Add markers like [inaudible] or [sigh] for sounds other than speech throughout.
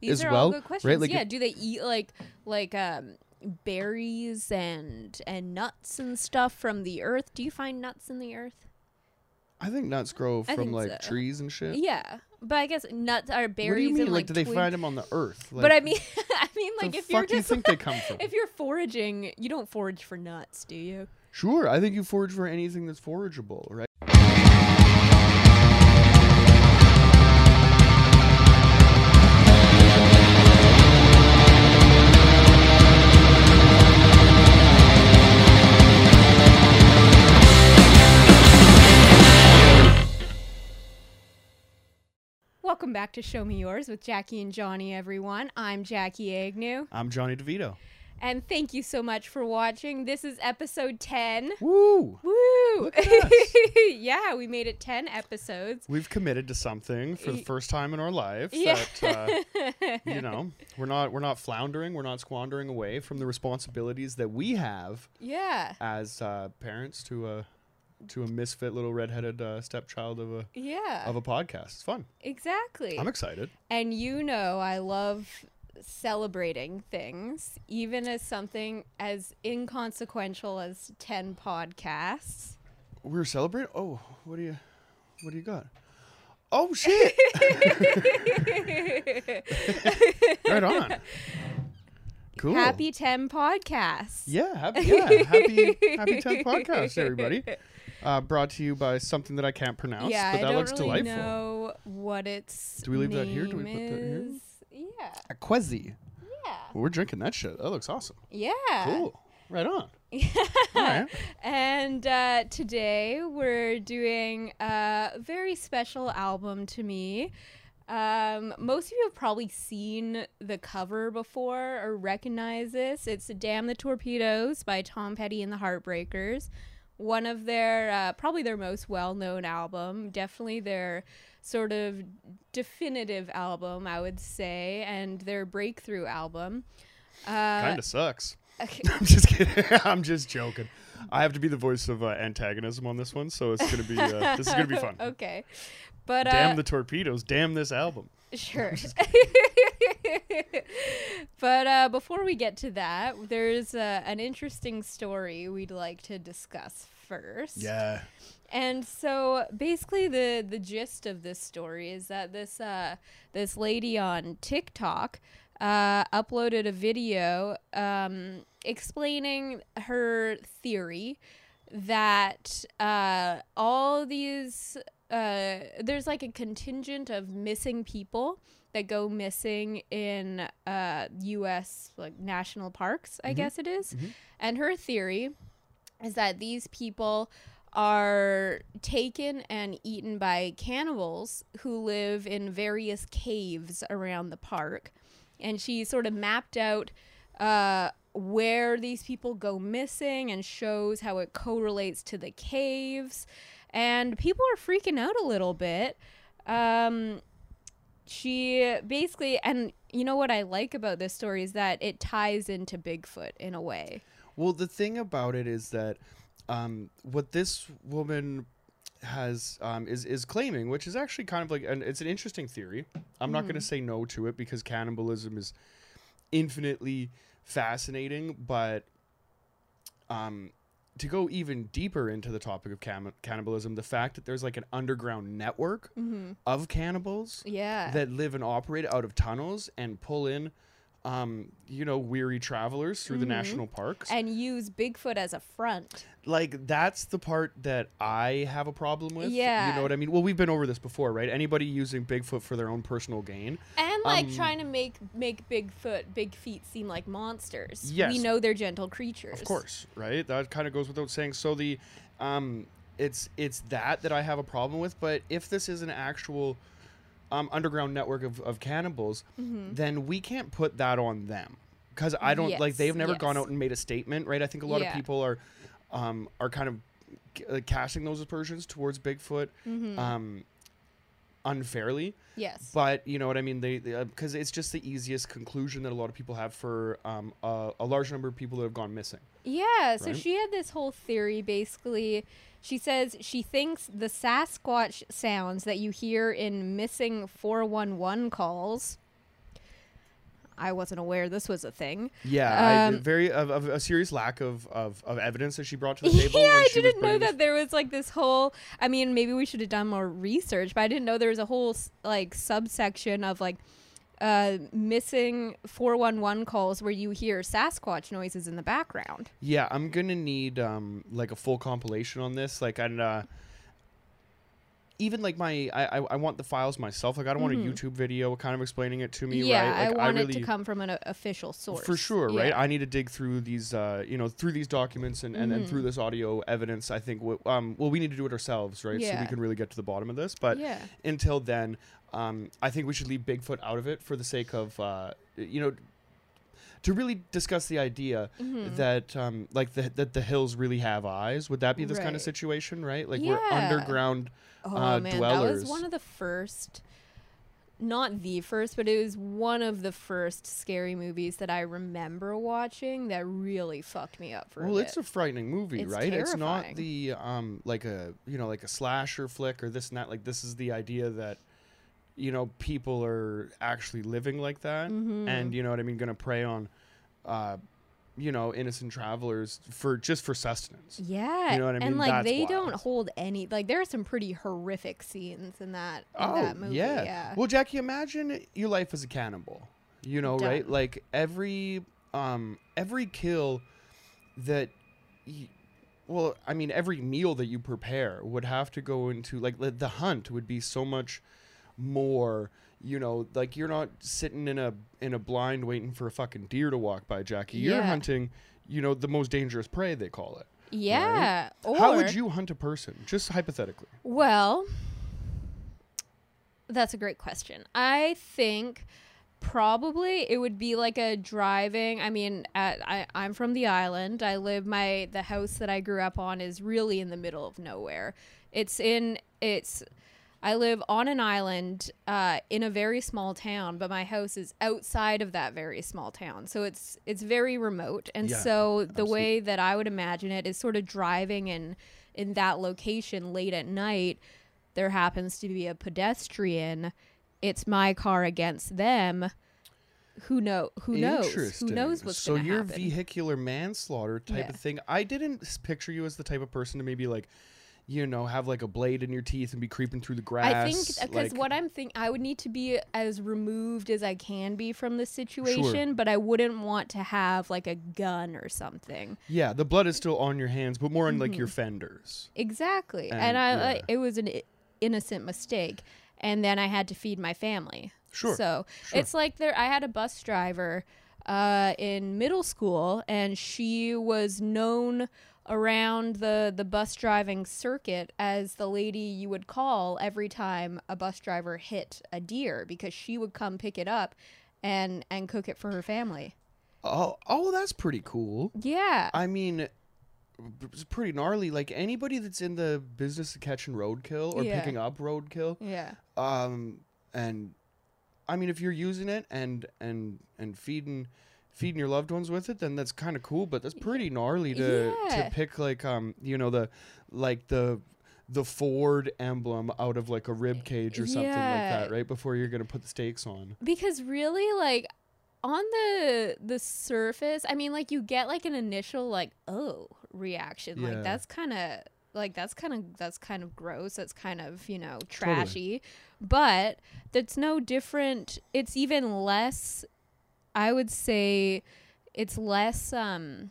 These as are well, all right? good questions. Like yeah, do they eat like like um berries and and nuts and stuff from the earth? Do you find nuts in the earth? I think nuts grow I from think like so. trees and shit. Yeah, but I guess nuts are berries. what do you mean? And, Like, like, do they find them on the earth? Like, but I mean, [laughs] I mean, like if you're you just think they [laughs] come from? if you're foraging, you don't forage for nuts, do you? Sure, I think you forage for anything that's forageable, right? Welcome back to Show Me Yours with Jackie and Johnny, everyone. I'm Jackie Agnew, I'm Johnny DeVito. and thank you so much for watching. This is episode 10. Woo! Woo! Look at us. [laughs] yeah, we made it 10 episodes. We've committed to something for the first time in our lives. Yeah. That, uh, [laughs] you know, we're not we're not floundering. We're not squandering away from the responsibilities that we have yeah. as uh, parents to a to a misfit little redheaded uh, stepchild of a Yeah. of a podcast. It's fun. exactly. I'm excited. And you know, I love celebrating things, even as something as inconsequential as 10 podcasts. We're celebrating. Oh, what do you what do you got? Oh shit! [laughs] right on. Cool. Happy 10 podcasts. Yeah, happy, yeah, happy, happy 10th podcast, everybody. [laughs] Uh, brought to you by something that I can't pronounce, yeah, but I that don't looks really delightful. know what its Do we leave that here? Do we put that here? Yeah. A Quezzy. Yeah. We're drinking that shit. That looks awesome. Yeah. Cool. Right on. Yeah. [laughs] All right. And uh, today we're doing a very special album to me. Um, most of you have probably seen the cover before or recognize this. It's Damn the Torpedoes by Tom Petty and the Heartbreakers. One of their, uh, probably their most well known album. Definitely their sort of definitive album, I would say, and their breakthrough album. Uh, kind of sucks. [laughs] okay. [laughs] I'm just kidding. [laughs] I'm just joking. I have to be the voice of uh, antagonism on this one, so it's gonna be uh, this is gonna be fun. okay. But uh, Damn the torpedoes. Damn this album. Sure. [laughs] but uh, before we get to that, there's uh, an interesting story we'd like to discuss first. Yeah. And so basically the the gist of this story is that this uh this lady on TikTok uh uploaded a video um explaining her theory that uh all these uh there's like a contingent of missing people that go missing in uh US like national parks, I guess it is. Mhm. And her theory is that these people are taken and eaten by cannibals who live in various caves around the park. And she sort of mapped out uh, where these people go missing and shows how it correlates to the caves. And people are freaking out a little bit. Um, she basically, and you know what I like about this story is that it ties into Bigfoot in a way. Well, the thing about it is that um, what this woman has um, is is claiming, which is actually kind of like, and it's an interesting theory. I'm not going to say no to it because cannibalism is infinitely fascinating, but um, to go even deeper into the topic of cam- cannibalism, the fact that there's like an underground network Mm-hmm. of cannibals Yeah. that live and operate out of tunnels and pull in, um, you know, weary travelers through the Mhm. national parks. and use Bigfoot as a front. like that's the part that I have a problem with. Yeah. You know what I mean? Well, we've been over this before, right? Anybody using Bigfoot for their own personal gain. And like Um, trying to make make Bigfoot, big feet seem like monsters. Yes. We know they're gentle creatures. Of course, right? That kind of goes without saying. So the um it's it's that that I have a problem with, but if this is an actual um underground network of, of cannibals, Mm-hmm. then we can't put that on them. Cuz I don't like they've never gone out and made a statement, right? I think a lot Yeah. of people are um are kind of uh, casting those aspersions towards Bigfoot Mm-hmm. um unfairly. yes. But you know what I mean? They because it's just the easiest conclusion that a lot of people have for um, a, a large number of people that have gone missing. Yeah, so Right? she had this whole theory basically. She says she thinks the Sasquatch sounds that you hear in missing 411 calls I wasn't aware this was a thing. Yeah, I, Um, very of, of a serious lack of, of, of evidence that she brought to the [laughs] table. yeah, I didn't know that there was like this whole. I mean, maybe we should have done more research, but I didn't know there was a whole like subsection of like uh missing 411 calls where you hear Sasquatch noises in the background. Yeah, I'm gonna need um like a full compilation on this. Like, and uh, even like my I, I I want the files myself. Like, I don't want a Mhm. YouTube video kind of explaining it to me. yeah, right? Like, I want really, it to come from an uh, official source. For sure, right? I need to dig through these, uh, you know, through these documents and, and, and Mhm. through this audio evidence. I think, w- um, well, we need to do it ourselves, right? Yeah. So we can really get to the bottom of this. But yeah. until then, um, I think we should leave Bigfoot out of it for the sake of, uh, you know, to really discuss the idea Mhm. that, um, like, the, that the hills really have eyes. Would that be this kind of situation, right? Like, we're underground. Oh uh, man, that was one of the first not the first, but it was one of the first scary movies that I remember watching that really fucked me up for Well, a it's a frightening movie, It's right? It's not the um like a you know like a slasher flick or this and that. Like this is the idea that you know people are actually living like that, Mhm. and you know what I mean, going to prey on, uh, you know, innocent travelers for just for sustenance. yeah, you know what I mean? and like That's they wild. don't hold any like there are some pretty horrific scenes in that in Oh that movie. yeah. Yeah, Well, Jackie, imagine your life as a cannibal. You know, right? Like every um every kill that. Y- well, I mean, every meal that you prepare would have to go into like the hunt would be so much more. You know, like you're not sitting in a in a blind waiting for a fucking deer to walk by, Jackie. You're Yeah. hunting. You know, the most dangerous prey they call it. yeah. Or How would you hunt a person, just hypothetically? Well, that's a great question. I think probably it would be like a driving. I mean, at, I I'm from the island. I live my the house that I grew up on is really in the middle of nowhere. It's in it's. I live on an island uh, in a very small town, but my house is outside of that very small town, so it's it's very remote. And Yeah, so the absolutely. way that I would imagine it is sort of driving in in that location late at night. There happens to be a pedestrian. It's my car against them. Who know? Who knows? Who knows what's so you're happen? vehicular manslaughter type Yeah. of thing. I didn't picture you as the type of person to maybe like, you know, have like a blade in your teeth and be creeping through the grass. I think because like- what I'm think I would need to be as removed as I can be from the situation, but I wouldn't want to have like a gun or something. yeah, the blood is still on your hands, but more on like Mm-hmm. your fenders. Exactly, and, And, I yeah. like it was an innocent mistake, and then I had to feed my family. Sure, So sure. it's like there. I had a bus driver uh, in middle school, and she was known around the the bus driving circuit as the lady you would call every time a bus driver hit a deer because she would come pick it up and and cook it for her family. Oh, oh, that's pretty cool. Yeah. I mean, it's pretty gnarly. Like anybody that's in the business of catching roadkill or Yeah. picking up roadkill, yeah. um and i mean if you're using it and and and feeding feeding your loved ones with it then that's kind of cool but that's pretty gnarly to Yeah. to pick like um you know the like the the ford emblem out of like a rib cage or something like that right before you're gonna put the stakes on because really like on the the surface i mean like you get like an initial like oh reaction Yeah. like that's kind of like that's kind of that's kind of gross that's kind of you know trashy but that's no different it's even less i would say it's less um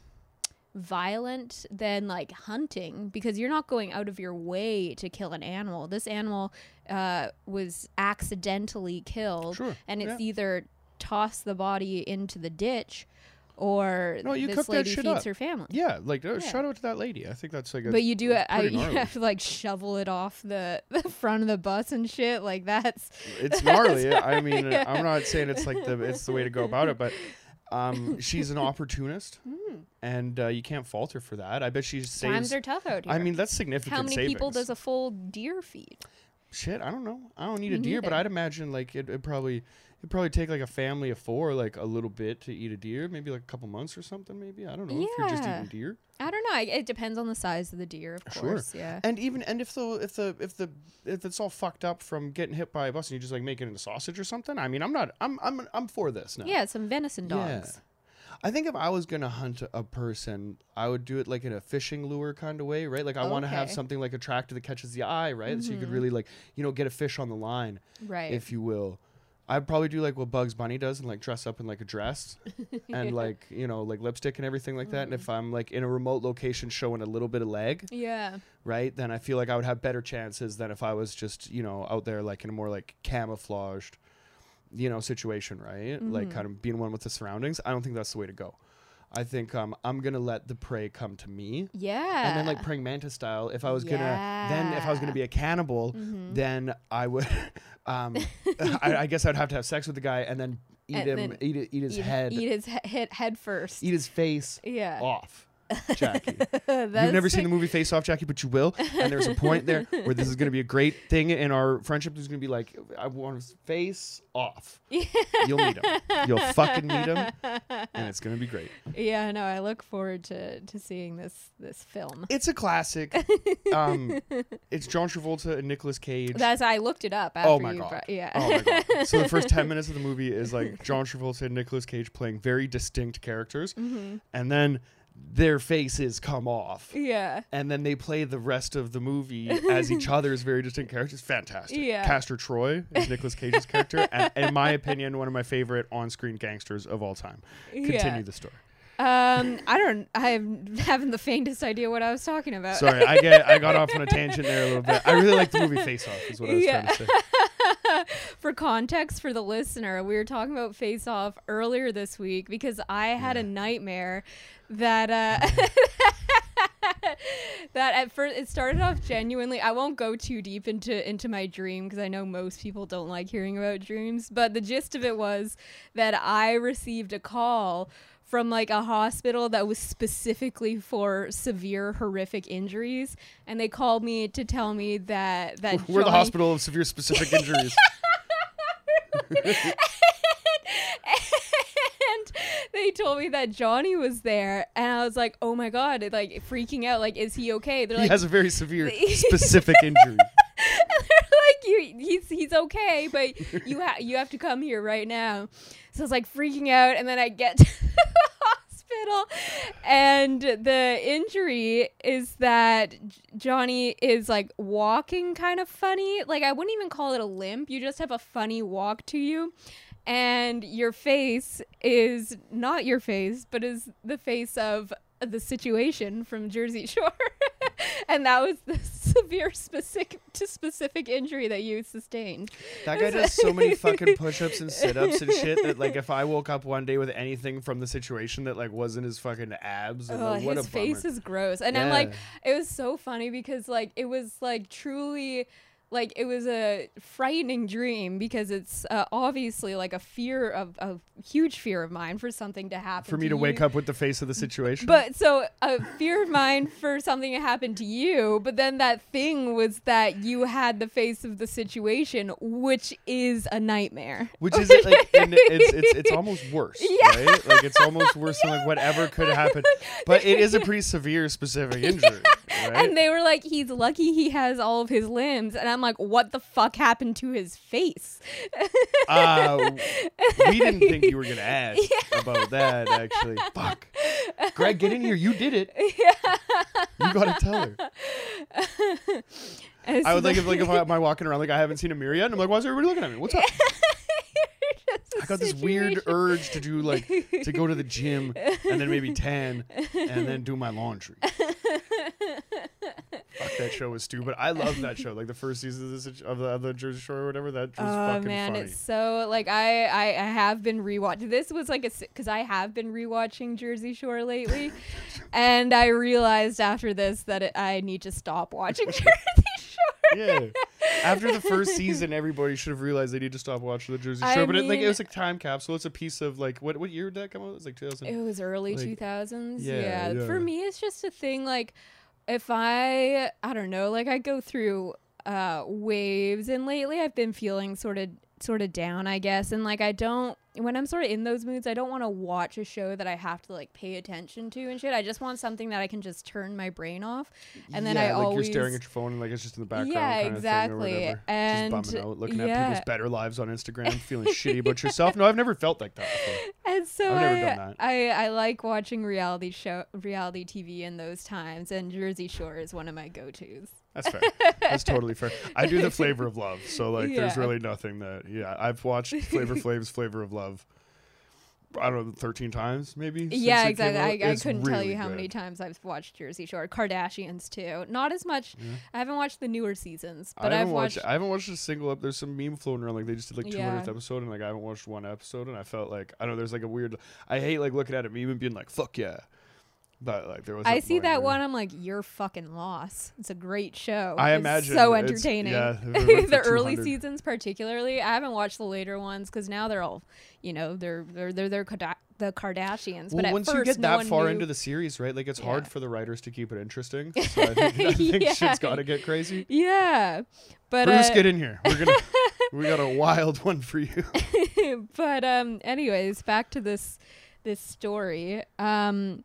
violent than like hunting because you're not going out of your way to kill an animal this animal uh was accidentally killed Sure, and it's yeah. either toss the body into the ditch or No, you this lady feeds up. her family yeah like uh, Yeah. shout out to that lady i think that's like a, but you do it I, pretty [laughs] you have to like shovel it off the, [laughs] the front of the bus and shit like that's it's gnarly [laughs] i mean Yeah. i'm not saying it's like the it's the way to go about it but um she's an opportunist and uh, you can't fault her for that i bet she saves times are tough out here I mean, that's significant. how many people does a full deer feed Shit, I don't know. I don't need a deer, but. I'd imagine like it, it probably it'd probably take like a family of four, like a little bit to eat a deer, maybe like a couple months or something. Maybe I don't know if you're just eating deer. I don't know. It depends on the size of the deer, of Sure. course. Yeah. And even and if the if the if the if it's all fucked up from getting hit by a bus and you just like make it into sausage or something, I mean, I'm not I'm I'm I'm for this now. Yeah, some venison Yeah. dogs. I think if I was gonna hunt a person, I would do it like in a fishing lure kind of way, right? Like I want to have something like attractive that catches the eye, right? So you could mm-hmm. really like you know get a fish on the line, Right. if you will. I'd probably do like what Bugs Bunny does and like dress up in like a dress [laughs] and like you know like lipstick and everything like that. And Mm. if I'm like in a remote location showing a little bit of leg, yeah. right, then I feel like I would have better chances than if I was just you know out there like in a more like camouflaged, you know, situation, right? Like Mhm. kind of being one with the surroundings. I don't think that's the way to go. I think um, I'm gonna let the prey come to me, Yeah. and then like praying mantis style. If I was gonna, then if I was gonna be a cannibal, Mhm. then I would, [laughs] um, [laughs] I, I guess I'd have to have sex with the guy and then eat And him, then eat eat his eat, head, Eat his he- head, head first. eat his face yeah. off. Jackie, [laughs] you've never seen the movie [laughs] Face Off, Jackie, but you will. And there's a point there where this is going to be a great thing in our friendship. There's going to be like, I want to face off. [laughs] You'll meet him. You'll fucking meet him, and it's going to be great. Yeah, no, I look forward to to seeing this this film. It's a classic. Um, it's John Travolta and Nicolas Cage. That's I looked it up after Oh my you God. brought- yeah. Oh my god! So the first ten minutes of the movie is like John Travolta and Nicolas Cage playing very distinct characters, Mhm. and then their faces come off, Yeah. and then they play the rest of the movie [laughs] as each other's very distinct characters. Fantastic. Yeah. Castor Troy is Nicolas Cage's character, [laughs] and in my opinion, one of my favorite on-screen gangsters of all time. Continue Yeah. the story. Um, I don't. I haven't the faintest idea what I was talking about. Sorry, I get I got off on a [laughs] tangent there a little bit. I really like the movie Face Off. Is what I was Yeah. trying to say. For context for the listener, we were talking about Face Off earlier this week because I had a nightmare that uh [laughs] that at first it started off genuinely. I won't go too deep into into my dream because I know most people don't like hearing about dreams, but the gist of it was that I received a call from like a hospital that was specifically for severe horrific injuries and they called me to tell me that that We're the hospital of severe specific injuries. [laughs] and they told me that Johnny was there, and I was like, "Oh my god!" it, Like freaking out. Like, is he okay? They're he like, has a very severe [laughs] specific injury. they're like, you, he's he's okay, but you have you have to come here right now. So I was like freaking out, and then I get to [laughs] the hospital, and the injury is that Johnny is like walking kind of funny. Like I wouldn't even call it a limp. You just have a funny walk to you. And your face is not your face, but is the face of the situation from Jersey [laughs] Shore. [laughs] and that was the [laughs] severe specific to specific injury that you sustained. That guy does so many fucking push-ups and sit-ups and shit that like if I woke up one day with anything from the situation that like wasn't his fucking abs, and Oh, like, what his a face is gross. And I'm like, it was so funny because like it was like truly like it was a frightening dream because it's uh, obviously like a fear of a huge fear of mine for something to happen for me to wake you. up with the face of the situation. But so a fear of mine for something to happen to you, but then that thing was that you had the face of the situation, which is a nightmare. which is like [laughs] it's, it's it's almost worse, Yeah. right? Like it's almost worse than like whatever could happen. [laughs] But it is a pretty severe specific injury, [laughs] right? And they were like, he's lucky he has all of his limbs. And I'm like, what the fuck happened to his face? uh, we didn't think you were gonna [laughs] ask about that. Actually, fuck. Greg, get in here. You did it. Yeah. You gotta tell her. [laughs] I would like if like if I, am I walking around like I haven't seen a mirror yet, and I'm like, why is everybody looking at me? What's up? [laughs] I got this weird urge to do like to go to the gym and then maybe tan and then do my laundry. That show was stupid. I love that show. Like the first season of the, of the, of the Jersey Shore or whatever. That was Oh fucking man, funny. it's so like I, I I have been rewatching. This was like a because I have been rewatching Jersey Shore lately, and I realized after this that it, I need to stop watching [laughs] Jersey Shore. yeah. After the first season, everybody should have realized they need to stop watching the Jersey I Shore. but it, like it was like time capsule. It's a piece of like what what year did that come out? It was like 2000. It was early Like, two thousands. yeah, Yeah, yeah. For me, it's just a thing. Like, if I, I don't know, like I go through uh waves, and lately I've been feeling sort of sort of down, I guess. And like I don't when I'm sort of in those moods, I don't want to watch a show that I have to like pay attention to and shit. I just want something that I can just turn my brain off. And then I always like always you're staring at your phone and like it's just in the background. Yeah, exactly. Of thing or whatever. And just bumming out, looking at people's better lives on Instagram, [laughs] feeling shitty about yourself. No, I've never felt like that before. And so I've never I, done that. I I like watching reality show reality TV in those times, and Jersey Shore is one of my go tos. That's fair. That's totally fair. I do the flavor of love, so like, there's really nothing that. Yeah, I've watched Flavor Flav's Flavor of Love. I don't know, thirteen times maybe. Yeah, exactly. I, I couldn't tell you how many times I've watched Jersey Shore. Kardashians too. Not as much. Yeah. I haven't watched the newer seasons, I but haven't I've watched. watched. I haven't watched a single. up. there's some meme floating around like they just did like 200th Yeah. episode, and like I haven't watched one episode, and I felt like I don't know. There's like a weird. I hate like looking at a meme and being like "fuck yeah," but like there was. I see that where- one. I'm like, you're fucking lost. It's a great show. I It's imagine so entertaining. yeah, [laughs] went the early seasons, particularly. I haven't watched the later ones because now they're all, you know, they're they're they're, they're the Kardashians. Well, but once first, you get no that far knew- into the series, right? Like it's hard for the writers to keep it interesting. [laughs] So I think, I think Yeah. shit's got to get crazy. yeah, but Bruce, uh, get in here. We're gonna. [laughs] we got a wild one for you. but um anyways back to this this story um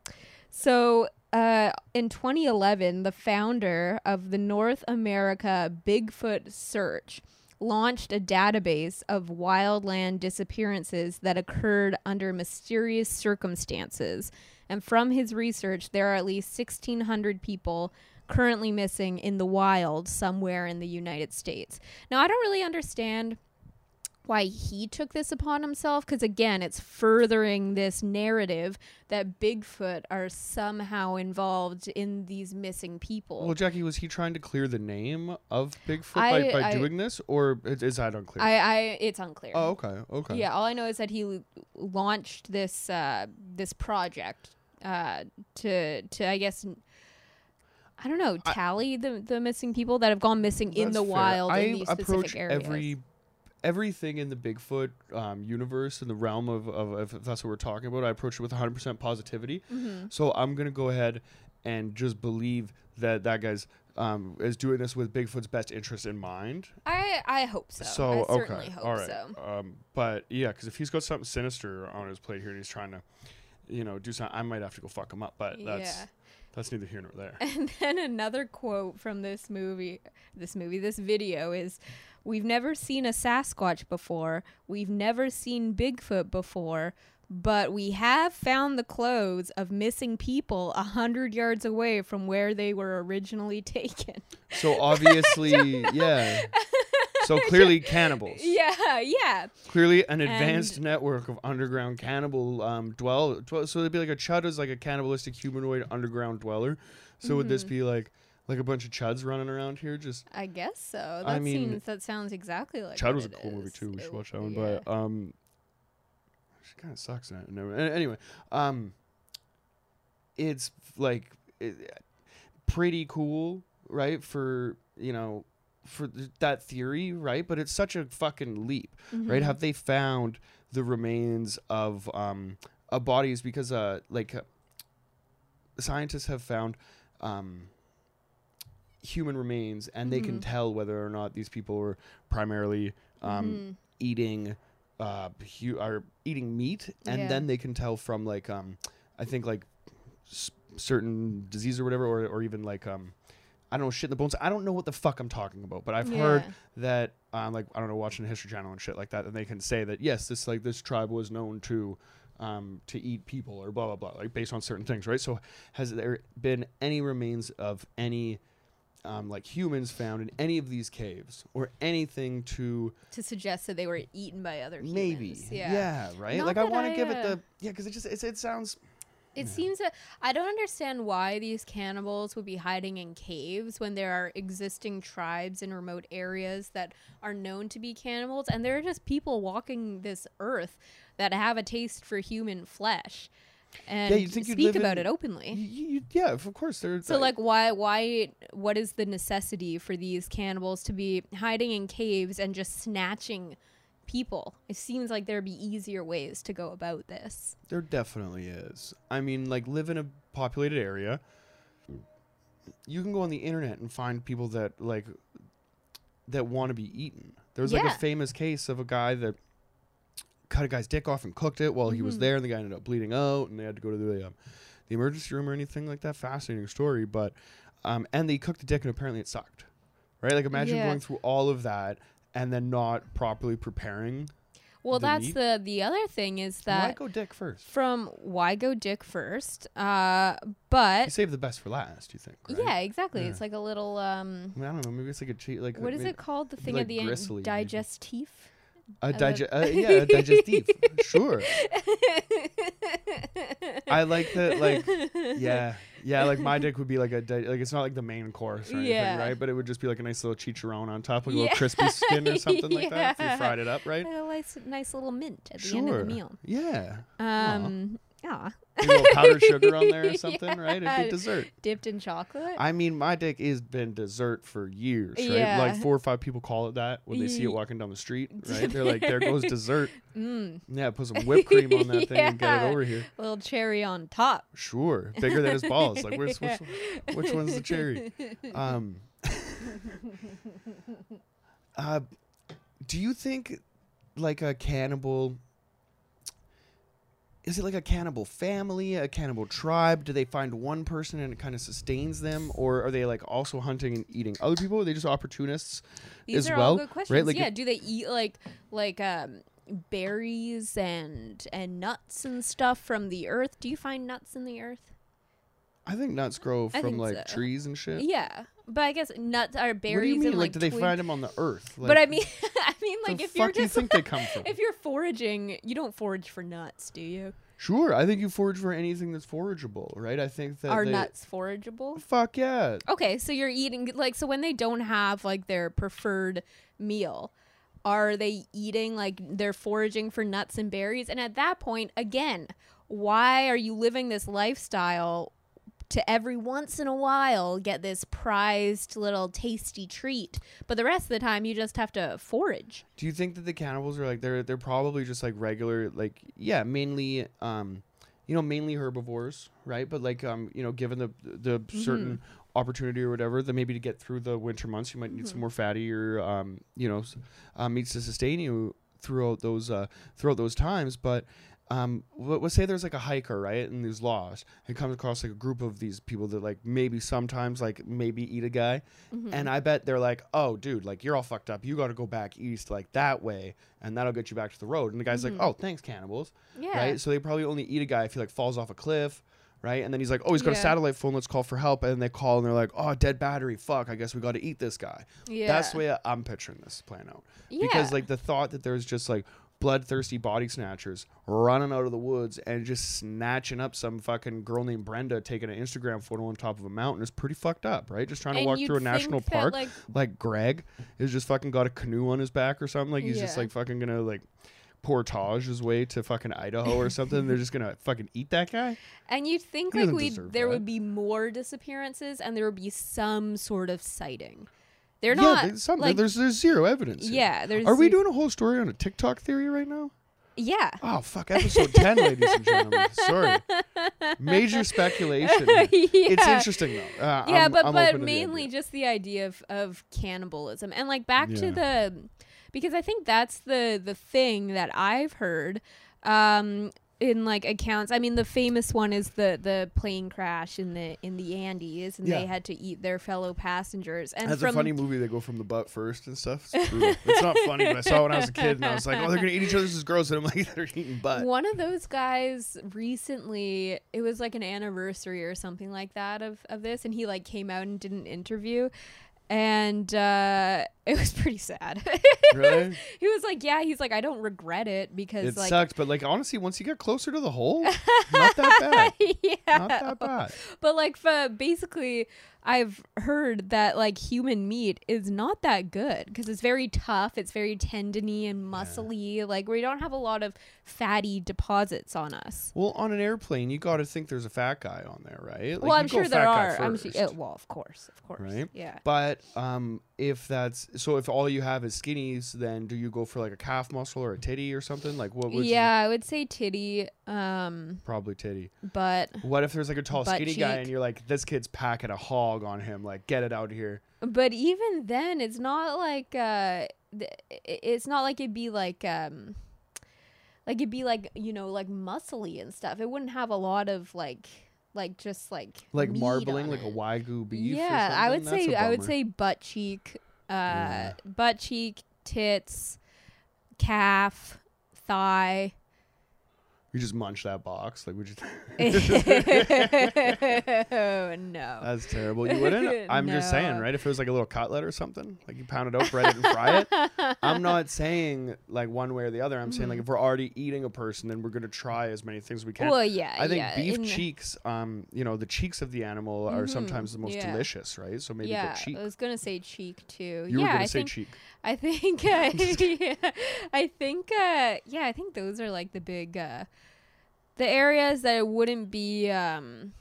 so uh in 2011 the founder of the north america bigfoot search launched a database of wildland disappearances that occurred under mysterious circumstances. And from his research there are at least 1600 people currently missing in the wild somewhere in the united states. Now i don't really understand why he took this upon himself because again it's furthering this narrative that bigfoot are somehow involved in these missing people Well, Jackie, was he trying to clear the name of Bigfoot I- by, by I- doing this, or is, is that unclear? I, I it's unclear oh, okay, okay. yeah all i know is that he l- launched this uh this project uh to to i guess I don't know. I- Tally the the missing people that have gone missing in the fair. wild I in these approach specific areas. every everything in the Bigfoot um, universe in the realm of, of if that's what we're talking about. I approach it with 100 percent positivity. hmm So I'm gonna go ahead and just believe that that guy's um, is doing this with Bigfoot's best interest in mind. I I hope so. So I certainly okay, hope all right. so. Um, but yeah, because if he's got something sinister on his plate here and he's trying to, you know, do something, I might have to go fuck him up. But that's yeah. that's neither here nor there. [laughs] And then another quote from this movie, this movie, this video is We've never seen a Sasquatch before. We've never seen Bigfoot before. But we have found the clothes of missing people a hundred yards away from where they were originally [laughs] taken. So [laughs] obviously, yeah. So [laughs] clearly cannibals. yeah, yeah. Clearly an advanced And- network of underground cannibal um dwell, dwell. So it'd be like a chud is like a cannibalistic humanoid underground dweller. So would this Mhm. be like like a bunch of chuds running around here? Just I guess so. That I mean, seems that sounds exactly like Chud was a cool movie too. We should watch that one. yeah. But um, she kind of sucks in it. No, anyway, um, it's like it, pretty cool, right? For you know, for th- that theory, right? But it's such a fucking leap, right? Mhm. Have they found the remains of um, uh, bodies? Because uh, like uh, scientists have found um, human remains, and they can Mhm. tell whether or not these people were primarily um, Mhm. eating uh, hu- are eating meat, and Yeah. then they can tell from like um, I think like s- certain disease or whatever, or or even like um. I don't know shit in the bones. I don't know what the fuck I'm talking about, but I've heard Yeah. that um, like I don't know watching the History Channel and shit like that, and they can say that yes, this like this tribe was known to um, to eat people or blah blah blah, like based on certain things, right? So has there been any remains of any um, like humans found in any of these caves or anything to to suggest that they were eaten by other humans. maybe Yeah. right? Not like I want to give it uh, the yeah because it just it's, it sounds It Yeah. seems that I don't understand why these cannibals would be hiding in caves when there are existing tribes in remote areas that are known to be cannibals, and there are just people walking this earth that have a taste for human flesh and you'd think you'd speak about in- it openly. y- y- yeah of course there's So like why why what is the necessity for these cannibals to be hiding in caves and just snatching people? It seems like there'd be easier ways to go about this. There definitely is. I mean, like live in a populated area. You can go on the internet and find people that like that want to be eaten. There's was like a famous case of a guy that cut a guy's dick off and cooked it while he was Mhm. there, and the guy ended up bleeding out, and they had to go to the um, the emergency room or anything like that. Fascinating story, but um, and they cooked the dick, and apparently it sucked. Right? Like imagine Yeah. going through all of that and then not properly preparing. Well, the that's meat? the the other thing is that Why go dick first? from why go dick first? Uh, but You save the best for last. You think? Right? yeah, exactly. Yeah. It's like a little um. I, mean, I don't know. Maybe it's like a cheat. Like What is it called? The thing like at the end, digestif. A love- dige- uh, yeah, a digestive. [laughs] sure. I like that. Like, yeah, yeah. Like my dick would be like a di- like it's not like the main course or anything, Yeah. right? But it would just be like a nice little chicharron on top, like a Yeah. little crispy skin or [laughs] something like that. If Yeah. you fried it up, right? a nice, nice little mint at the end of the meal. Yeah. Um, yeah, A little powdered sugar on there or [laughs] something, right? It'd be dessert. dipped in chocolate. I mean, my dick has been dessert for years, right? Yeah. Like four or five people call it that when they see it walking down the street, [laughs] right? They're like, "There goes dessert." [laughs] mm, Yeah, put some whipped cream on that thing and get it over here. A little cherry on top. Sure, bigger than his balls. Like, where's which, which one's the cherry? Um, uh, do you think like a cannibal? Is it like a cannibal family, a cannibal tribe? Do they find one person and it kind of sustains them, or are they like also hunting and eating other people? Are they just opportunists? These as are well, all right? good questions. Like yeah, do they eat like like um berries and and nuts and stuff from the earth? Do you find nuts in the earth? I think nuts grow I from think like so. trees and shit. Yeah, but I guess nuts are berries what do you mean? and Like, like, do they twig- find them on the earth? Like, [laughs] but I mean, [laughs] I mean, like the if fuck you're do you just think they come [laughs] from? if you're foraging, you don't forage for nuts, do you? Sure, I think you forage for anything that's forageable, right? I think that Are they, nuts forageable? Fuck yeah. Okay, so you're eating like so when they don't have like their preferred meal, are they eating like they're foraging for nuts and berries? And at that point, again, why are you living this lifestyle to every once in a while get this prized little tasty treat, but the rest of the time you just have to forage? Do you think that the cannibals are like they're they're probably just like regular like yeah mainly um you know mainly herbivores right? But like um you know given the the certain opportunity or whatever then maybe to get through the winter months you might need some more fatty or um you know uh, meats to sustain you throughout those uh throughout those times. But um, let- let's say there's like a hiker, right, and he's lost, and comes across like a group of these people that like maybe sometimes like maybe eat a guy, Mm-hmm. and I bet they're like, oh, dude, like you're all fucked up. You got to go back east like that way, and that'll get you back to the road. And the guy's like, oh, thanks, cannibals, Yeah. right? So they probably only eat a guy if he like falls off a cliff. Right, and then he's like, "Oh, he's got a satellite phone. Let's call for help." And they call, and they're like, "Oh, dead battery. Fuck. I guess we got to eat this guy." Yeah. That's the way I'm picturing this playing out. Yeah. Because like the thought that there's just like bloodthirsty body snatchers running out of the woods and just snatching up some fucking girl named Brenda taking an Instagram photo on top of a mountain is pretty fucked up, right? Just trying to And walk through a national park. like- Like, Greg is just fucking got a canoe on his back or something. Like he's just like fucking gonna like portage his way to fucking Idaho or something. They're just gonna [laughs] fucking eat that guy. And you'd think He like we there that. would be more disappearances and there would be some sort of sighting. They're yeah, not like there's there's zero evidence. yeah. There's Are we doing a whole story on a TikTok theory right now? Yeah. Oh fuck! Episode ten, ladies and gentlemen. [laughs] Sorry, major speculation. [laughs] yeah. It's interesting though. Uh, yeah, I'm- but I'm but to the mainly just the idea of of cannibalism and like back to the because I think that's the the thing that I've heard um in like accounts. I mean the famous one is the the plane crash in the in the Andes and they had to eat their fellow passengers and That's from a funny movie. They go from the butt first and stuff. It's [laughs] it's not funny, but I saw it when I was a kid, and I was like, "Oh, they're gonna eat each other. This is gross." And I'm like, [laughs] "They're eating butt." One of those guys recently, it was like an anniversary or something like that of, of this, and he like came out and did an interview, and uh, [laughs] it was pretty sad. Really? [laughs] he was like, "Yeah," he's like, "I don't regret it because It like." sucked, but like honestly, once you get closer to the hole, [laughs] not that bad. yeah, Not that bad. but like for basically, I've heard that like human meat is not that good because it's very tough. It's very tendony and muscly. Like we don't have a lot of fatty deposits on us. Well, on an airplane, you got to think there's a fat guy on there, right? Like, well, I'm sure there are. I'm sure. well, of course, of course. Right? Yeah. But um, if that's so, if all you have is skinnies, then do you go for like a calf muscle or a titty or something? Like what? would Yeah, I would say titty. Um, probably titty. but What if there's like a tall, skinny guy, and you're like, this kid's packing a hog on him, like get it out here. but even then, it's not like uh, th- it's not like it'd be like um like it'd be like you know like muscly and stuff. It wouldn't have a lot of like like just like Like marbling, like a wagyu beef. or Yeah, I would? That's say I would say butt cheek, uh, Yeah. butt cheek, tits, calf, thigh. You just munch that box. Like, would you? oh no. That's terrible. You wouldn't. [laughs] I'm just saying, right? If it was like a little cutlet or something, like you pound it up, bread it, and fry it. I'm [laughs] not saying like one way or the other. I'm saying like if we're already eating a person, then we're gonna try as many things as we can. Well, yeah. I think yeah, beef in- cheeks, um, you know, the cheeks of the animal are Mhm, sometimes the most yeah. delicious, right? So maybe yeah. I was gonna say cheek too. You yeah, were gonna I say think cheek. I think [laughs] [laughs] uh, yeah, I think uh, yeah, I think those are like the big uh, the areas that it wouldn't be um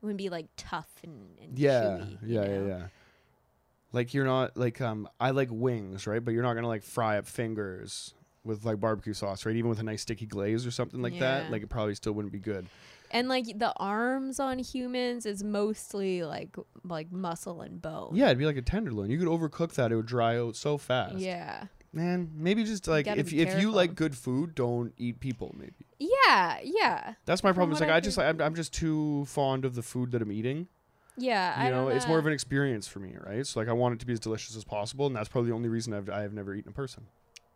wouldn't be like tough and, and Yeah, chewy, yeah, yeah, know? yeah. Like you're not like um, I like wings, right? But you're not gonna like fry up fingers with like barbecue sauce, right? Even with a nice sticky glaze or something like Yeah. that, like it probably still wouldn't be good. And like the arms on humans is mostly like like muscle and bone. Yeah, it'd be like a tenderloin. You could overcook that; it would dry out so fast. Yeah. man. Maybe just like gotta if if you like good food, don't eat people. Maybe Yeah, yeah. that's my From problem. It's like I I just hear- I'm, I'm just too fond of the food that I'm eating. Yeah, I You know, it's more of an experience for me, right? So like I want it to be as delicious as possible, and that's probably the only reason I've I've never eaten a person.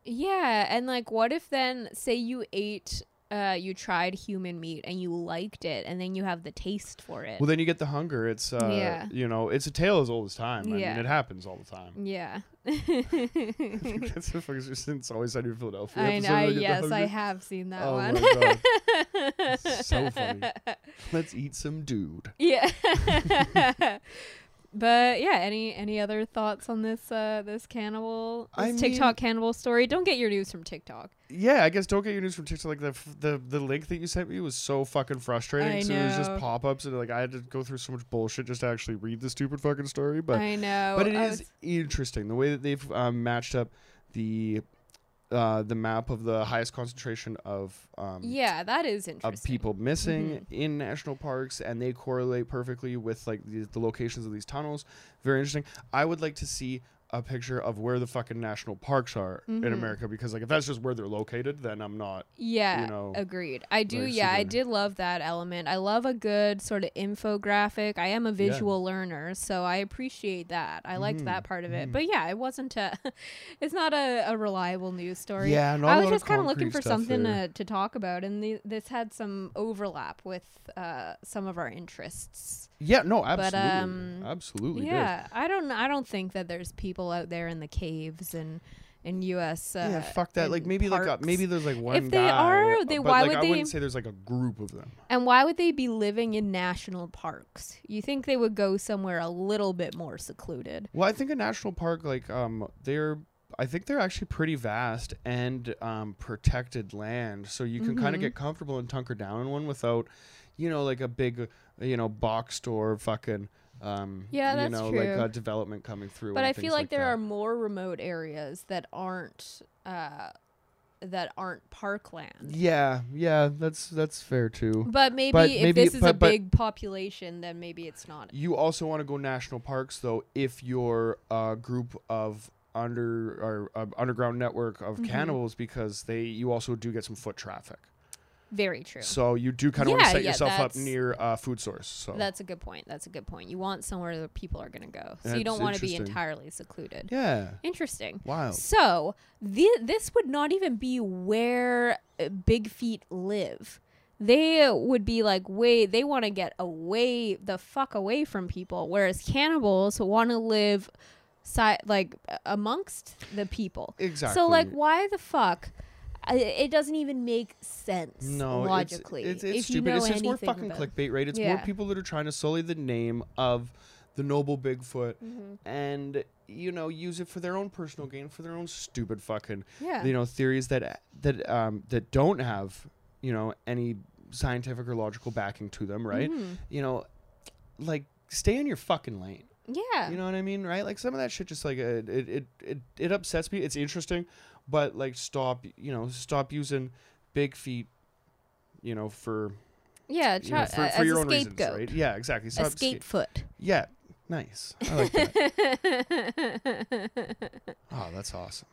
Yeah, and like what if then say you ate uh you tried human meat and you liked it and then you have the taste for it. Well, then you get the hunger. It's uh, Yeah. you know, it's a tale as old as time. I Yeah. mean, it happens all the time. yeah. [laughs] [laughs] That's the fuck is since always sunny in Philadelphia. I know. I Yes, I have seen that Oh one. my god, [laughs] so funny. Let's eat some dude. Yeah. But yeah, any any other thoughts on this uh this cannibal I this mean- TikTok cannibal story? Don't get your news from TikTok. Yeah, I guess don't get your news from TikTok. Like the f- the the link that you sent me was so fucking frustrating. I so it was just pop ups and like I had to go through so much bullshit just to actually read the stupid fucking story. But I know. but it I is interesting the way that they've um, matched up the uh, the map of the highest concentration of um, yeah, that is interesting. of people missing Mhm. in national parks, and they correlate perfectly with like the, the locations of these tunnels. Very interesting. I would like to see a picture of where the fucking national parks are in Mhm. America because like if that's just where they're located, then I'm not. Yeah, you know, agreed. I do. like, yeah, I did love that element. I love a good sort of infographic. I am a visual learner, so I appreciate that. I liked Mhm, that part of it. mhm. But yeah, it wasn't a. [laughs] it's not a, a reliable news story. Yeah, not I a was just kind of looking for something to, to talk about, and the, this had some overlap with uh, some of our interests. Yeah, no, But, absolutely, um, absolutely. yeah, I don't. I don't think that there's people out there in the caves and in U.S. Uh, yeah, fuck that. Like maybe like a, maybe there's like one If they guy, are, uh, they- but why like would I they- wouldn't say there's like a group of them. And why would they be living in national parks? You think they would go somewhere a little bit more secluded? Well, I think a national park like um they're I think they're actually pretty vast and um protected land, so you can kind Mhm. of get comfortable and tunker down in one without, you know, like a big, uh, you know, box store fucking. Um, Yeah, you that's know, true. like uh, development coming through. But I feel like, there that. are more remote areas that aren't uh, that aren't parkland. Yeah, yeah, that's that's fair too. But maybe But if maybe- this is a but- but- big population, then maybe it's not. You also want to go national parks though if you're a group of under or uh, underground network of Mhm. cannibals because they you also do get some foot traffic. Very true. So you do kind of want to set yeah, yourself up near a food source. So That's a good point. That's a good point. You want somewhere that people are going to go, so you don't want to be entirely secluded. yeah, Interesting. Wow. So thi- this would not even be where uh, Big Feet live. They would be like way. They want to get away the fuck away from people, whereas cannibals want to live, si- like uh, amongst the people. Exactly. So like, why the fuck? It doesn't even make sense no, logically. it's, it's, if stupid. you know it's just more fucking clickbait, right? It's more people that are trying to sully the name of the noble Bigfoot Mhm. and you know use it for their own personal gain, for their own stupid fucking Yeah. you know theories that that um that don't have you know any scientific or logical backing to them, right? Mhm. You know, like stay in your fucking lane. Yeah. You know what I mean, right? Like some of that shit just like uh, it it it it upsets me. It's interesting, but like stop, you know, stop using big feet, you know, for yeah. you know, for, uh, for as your own reasons, right? Yeah, exactly. A Stop sca- scapefoot. yeah, Nice. I like that. [laughs] oh, that's awesome.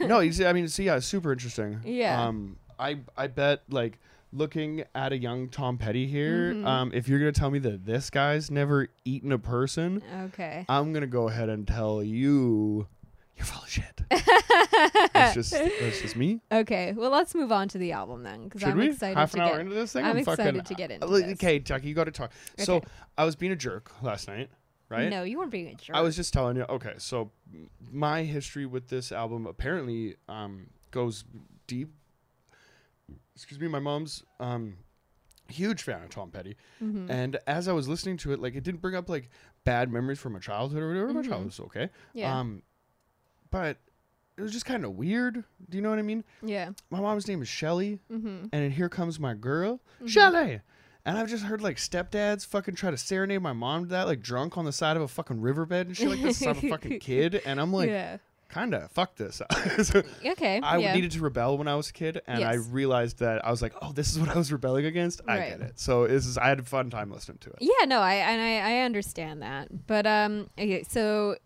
No, you see, I mean, see, yeah, it's super interesting. Yeah. Um, I I bet like looking at a young Tom Petty here, Mhm. um, if you're gonna tell me that this guy's never eaten a person, okay. I'm gonna go ahead and tell you you're full of shit. [laughs] that's just that's just me. okay. Well, let's move on to the album then, because Should I'm we? excited Half to an hour get. into this thing, I'm excited to get into this. Okay, Jackie, you got to talk. So Okay. I was being a jerk last night, right? No, you weren't being a jerk. I was just telling you. Okay, so m- my history with this album apparently um, goes deep. Excuse me, my mom's um, huge fan of Tom Petty, Mhm. and as I was listening to it, like it didn't bring up like bad memories from my childhood or whatever. My childhood was okay, Yeah. um, but it was just kind of weird. Do you know what I mean? yeah. My mom's name is Shelly, Mm-hmm. and here comes my girl, Mhm. Shelly. And I've just heard like stepdads fucking try to serenade my mom to that, like drunk on the side of a fucking riverbed and shit like this. I'm a fucking [laughs] kid, and I'm like, yeah. kinda fuck this. [laughs] So Okay. I yeah. needed to rebel when I was a kid, and I realized that I was like, oh, this is what I was rebelling against. I Right. get it. So this is I had a fun time listening to it. Yeah, no, I and I, I understand that. But um okay, so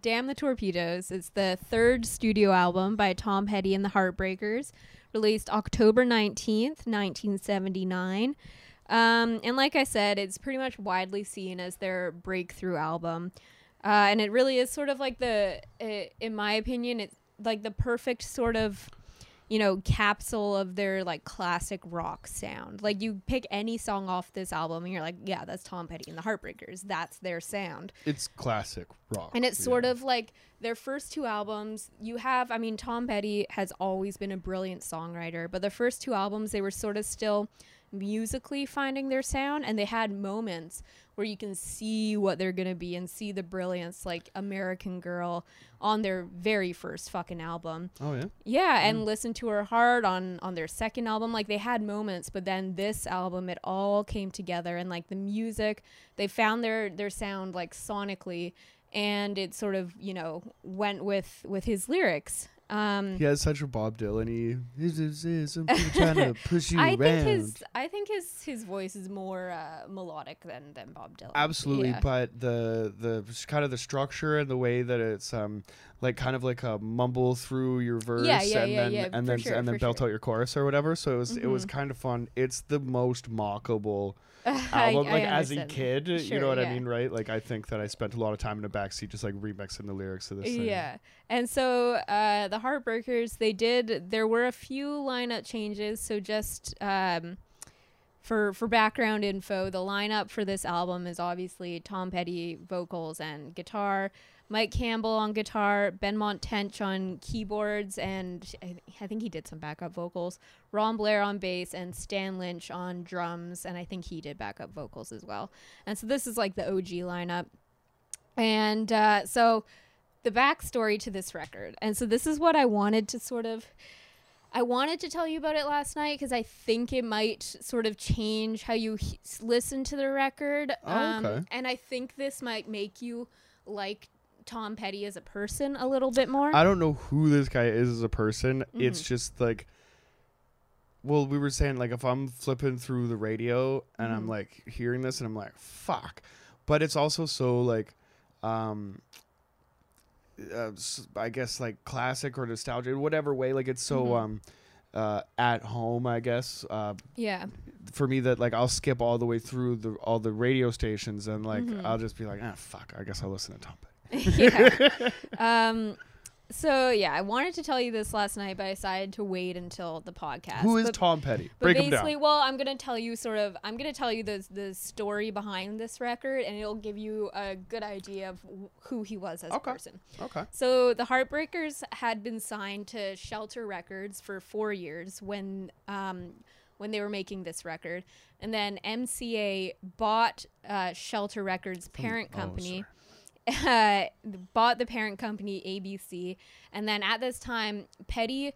Damn the Torpedoes is the third studio album by Tom Petty and the Heartbreakers, released October 19th, 1979. Um, and like I said, it's pretty much widely seen as their breakthrough album. Uh, and it really is sort of like the, in my opinion, it's like the perfect sort of you know, capsule of their like classic rock sound. Like you pick any song off this album and you're like, yeah, that's Tom Petty and the Heartbreakers. That's their sound. It's classic rock, And it's sort of like their first two albums. You have, I mean, Tom Petty has always been a brilliant songwriter, but the first two albums, they were sort of still musically finding their sound and they had moments where you can see what they're going to be and see the brilliance like American Girl on their very first fucking album. Oh yeah. Yeah, and mm. listen to her Heart on on their second album. Like they had moments, but then this album, it all came together, and like the music, they found their their sound like sonically, and it sort of you know went with with his lyrics. Um, He has such a Bob Dylan. He is some people trying to push you I around. think his I think his his voice is more uh, melodic than than Bob Dylan. Absolutely, Yeah. but the the kind of the structure and the way that it's um like kind of like a mumble through your verse Yeah, yeah, and yeah, then yeah, and then sure, and then belt sure. out your chorus or whatever. So it was it was Mhm. kind of fun. It's the most mockable [laughs] I- album. I like as a kid, you know what I mean, right? Like I think that I spent a lot of time in the backseat just like remixing the lyrics of this thing. Yeah. And so uh, the Heartbreakers, they did, there were a few lineup changes. So just um, for, for background info, the lineup for this album is obviously Tom Petty vocals and guitar, Mike Campbell on guitar, Benmont Tench on keyboards, and I, I think he did some backup vocals, Ron Blair on bass, and Stan Lynch on drums, and I think he did backup vocals as well. And so this is like the OG lineup. And uh, so the backstory to this record. And so this is what I wanted to sort of I wanted to tell you about it last night because I think it might sort of change how you he- listen to the record. Um, Oh, okay. And I think this might make you like Tom Petty as a person a little bit more. I don't know who this guy is as a person. It's Mhm. just like well, we were saying like if I'm flipping through the radio and I'm Mhm. like hearing this and I'm like, fuck. But it's also so like um uh, I guess like classic or nostalgic, whatever way. Like it's so Mhm. um uh at home, I guess. Uh yeah. for me that like I'll skip all the way through the all the radio stations and like Mhm. I'll just be like, ah fuck, I guess I'll listen to Tom Petty. [laughs] yeah. [laughs] Um so yeah, I wanted to tell you this last night, but I decided to wait until the podcast. Who is But- Tom Petty? But Break him basically, down. well, I'm gonna tell you sort of. I'm gonna tell you the the story behind this record, and it'll give you a good idea of who he was as Okay. a person. Okay. So the Heartbreakers had been signed to Shelter Records for four years when um, when they were making this record, and then MCA bought uh, Shelter Records' parent oh, company. Uh, [laughs] bought the parent company ABC, and then at this time, Petty,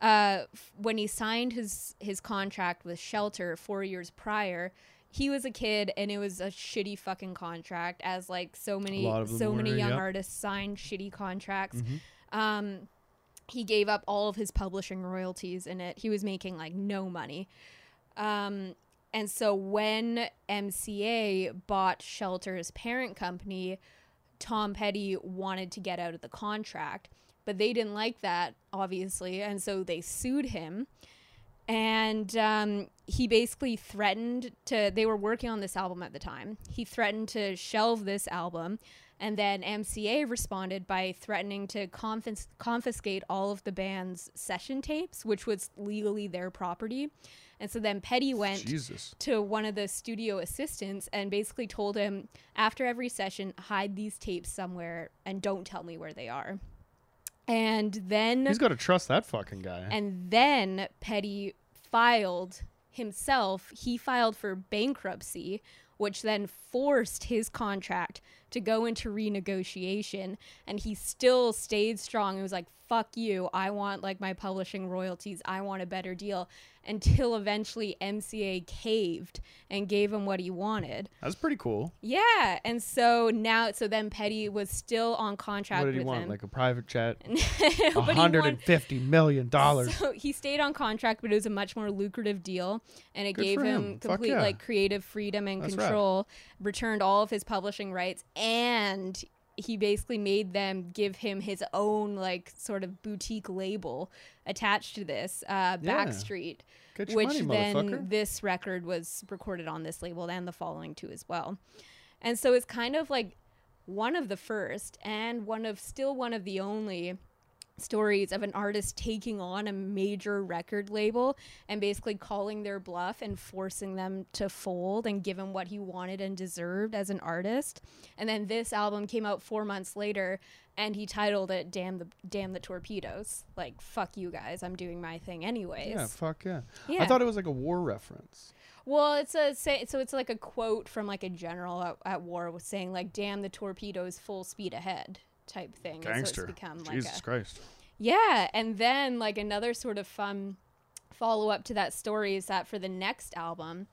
uh, f- when he signed his his contract with Shelter four years prior, he was a kid, and it was a shitty fucking contract, as like so many lot of them so many young yep. artists signed shitty contracts. Mhm. Um, he gave up all of his publishing royalties in it. He was making like no money. Um, and so when MCA bought Shelter's parent company, Tom Petty wanted to get out of the contract, but they didn't like that, obviously, and so they sued him. And um, he basically threatened to, they were working on this album at the time. He threatened to shelve this album. And then MCA responded by threatening to confis- confiscate all of the band's session tapes, which was legally their property. And so then Petty went Jesus. to one of the studio assistants and basically told him after every session hide these tapes somewhere and don't tell me where they are. And then He's got to trust that fucking guy. and then petty filed himself he filed for bankruptcy which then forced his contract to go into renegotiation. And he still stayed strong. He was like fuck you. I want like my publishing royalties. I want a better deal until eventually mca caved and gave him what he wanted That's pretty cool. yeah and so now so then petty was still on contract What did he with want? him Like a private jet? [laughs] A hundred and fifty million dollars. so he stayed on contract, but it was a much more lucrative deal, and it Good gave him him. Complete yeah. like creative freedom and That's control. Returned all of his publishing rights, and he basically made them give him his own like sort of boutique label attached to this uh. Backstreet, which money, then this record was recorded on this label and the following two as well. And so it's kind of like one of the first and one of still one of the only stories of an artist taking on a major record label and basically calling their bluff and forcing them to fold and give him what he wanted and deserved as an artist. And then this album came out 4 months later and he titled it Damn the Damn the Torpedoes. Like fuck you guys, I'm doing my thing anyways. Yeah, fuck yeah. Yeah. I thought it was like a war reference. Well, it's a say, so it's like a quote from like a general at, at war was saying like "Damn the torpedoes, full speed ahead" type thing. Gangster. So it's become like Jesus a Christ. yeah, and then like another sort of fun follow up to that story is that for the next album,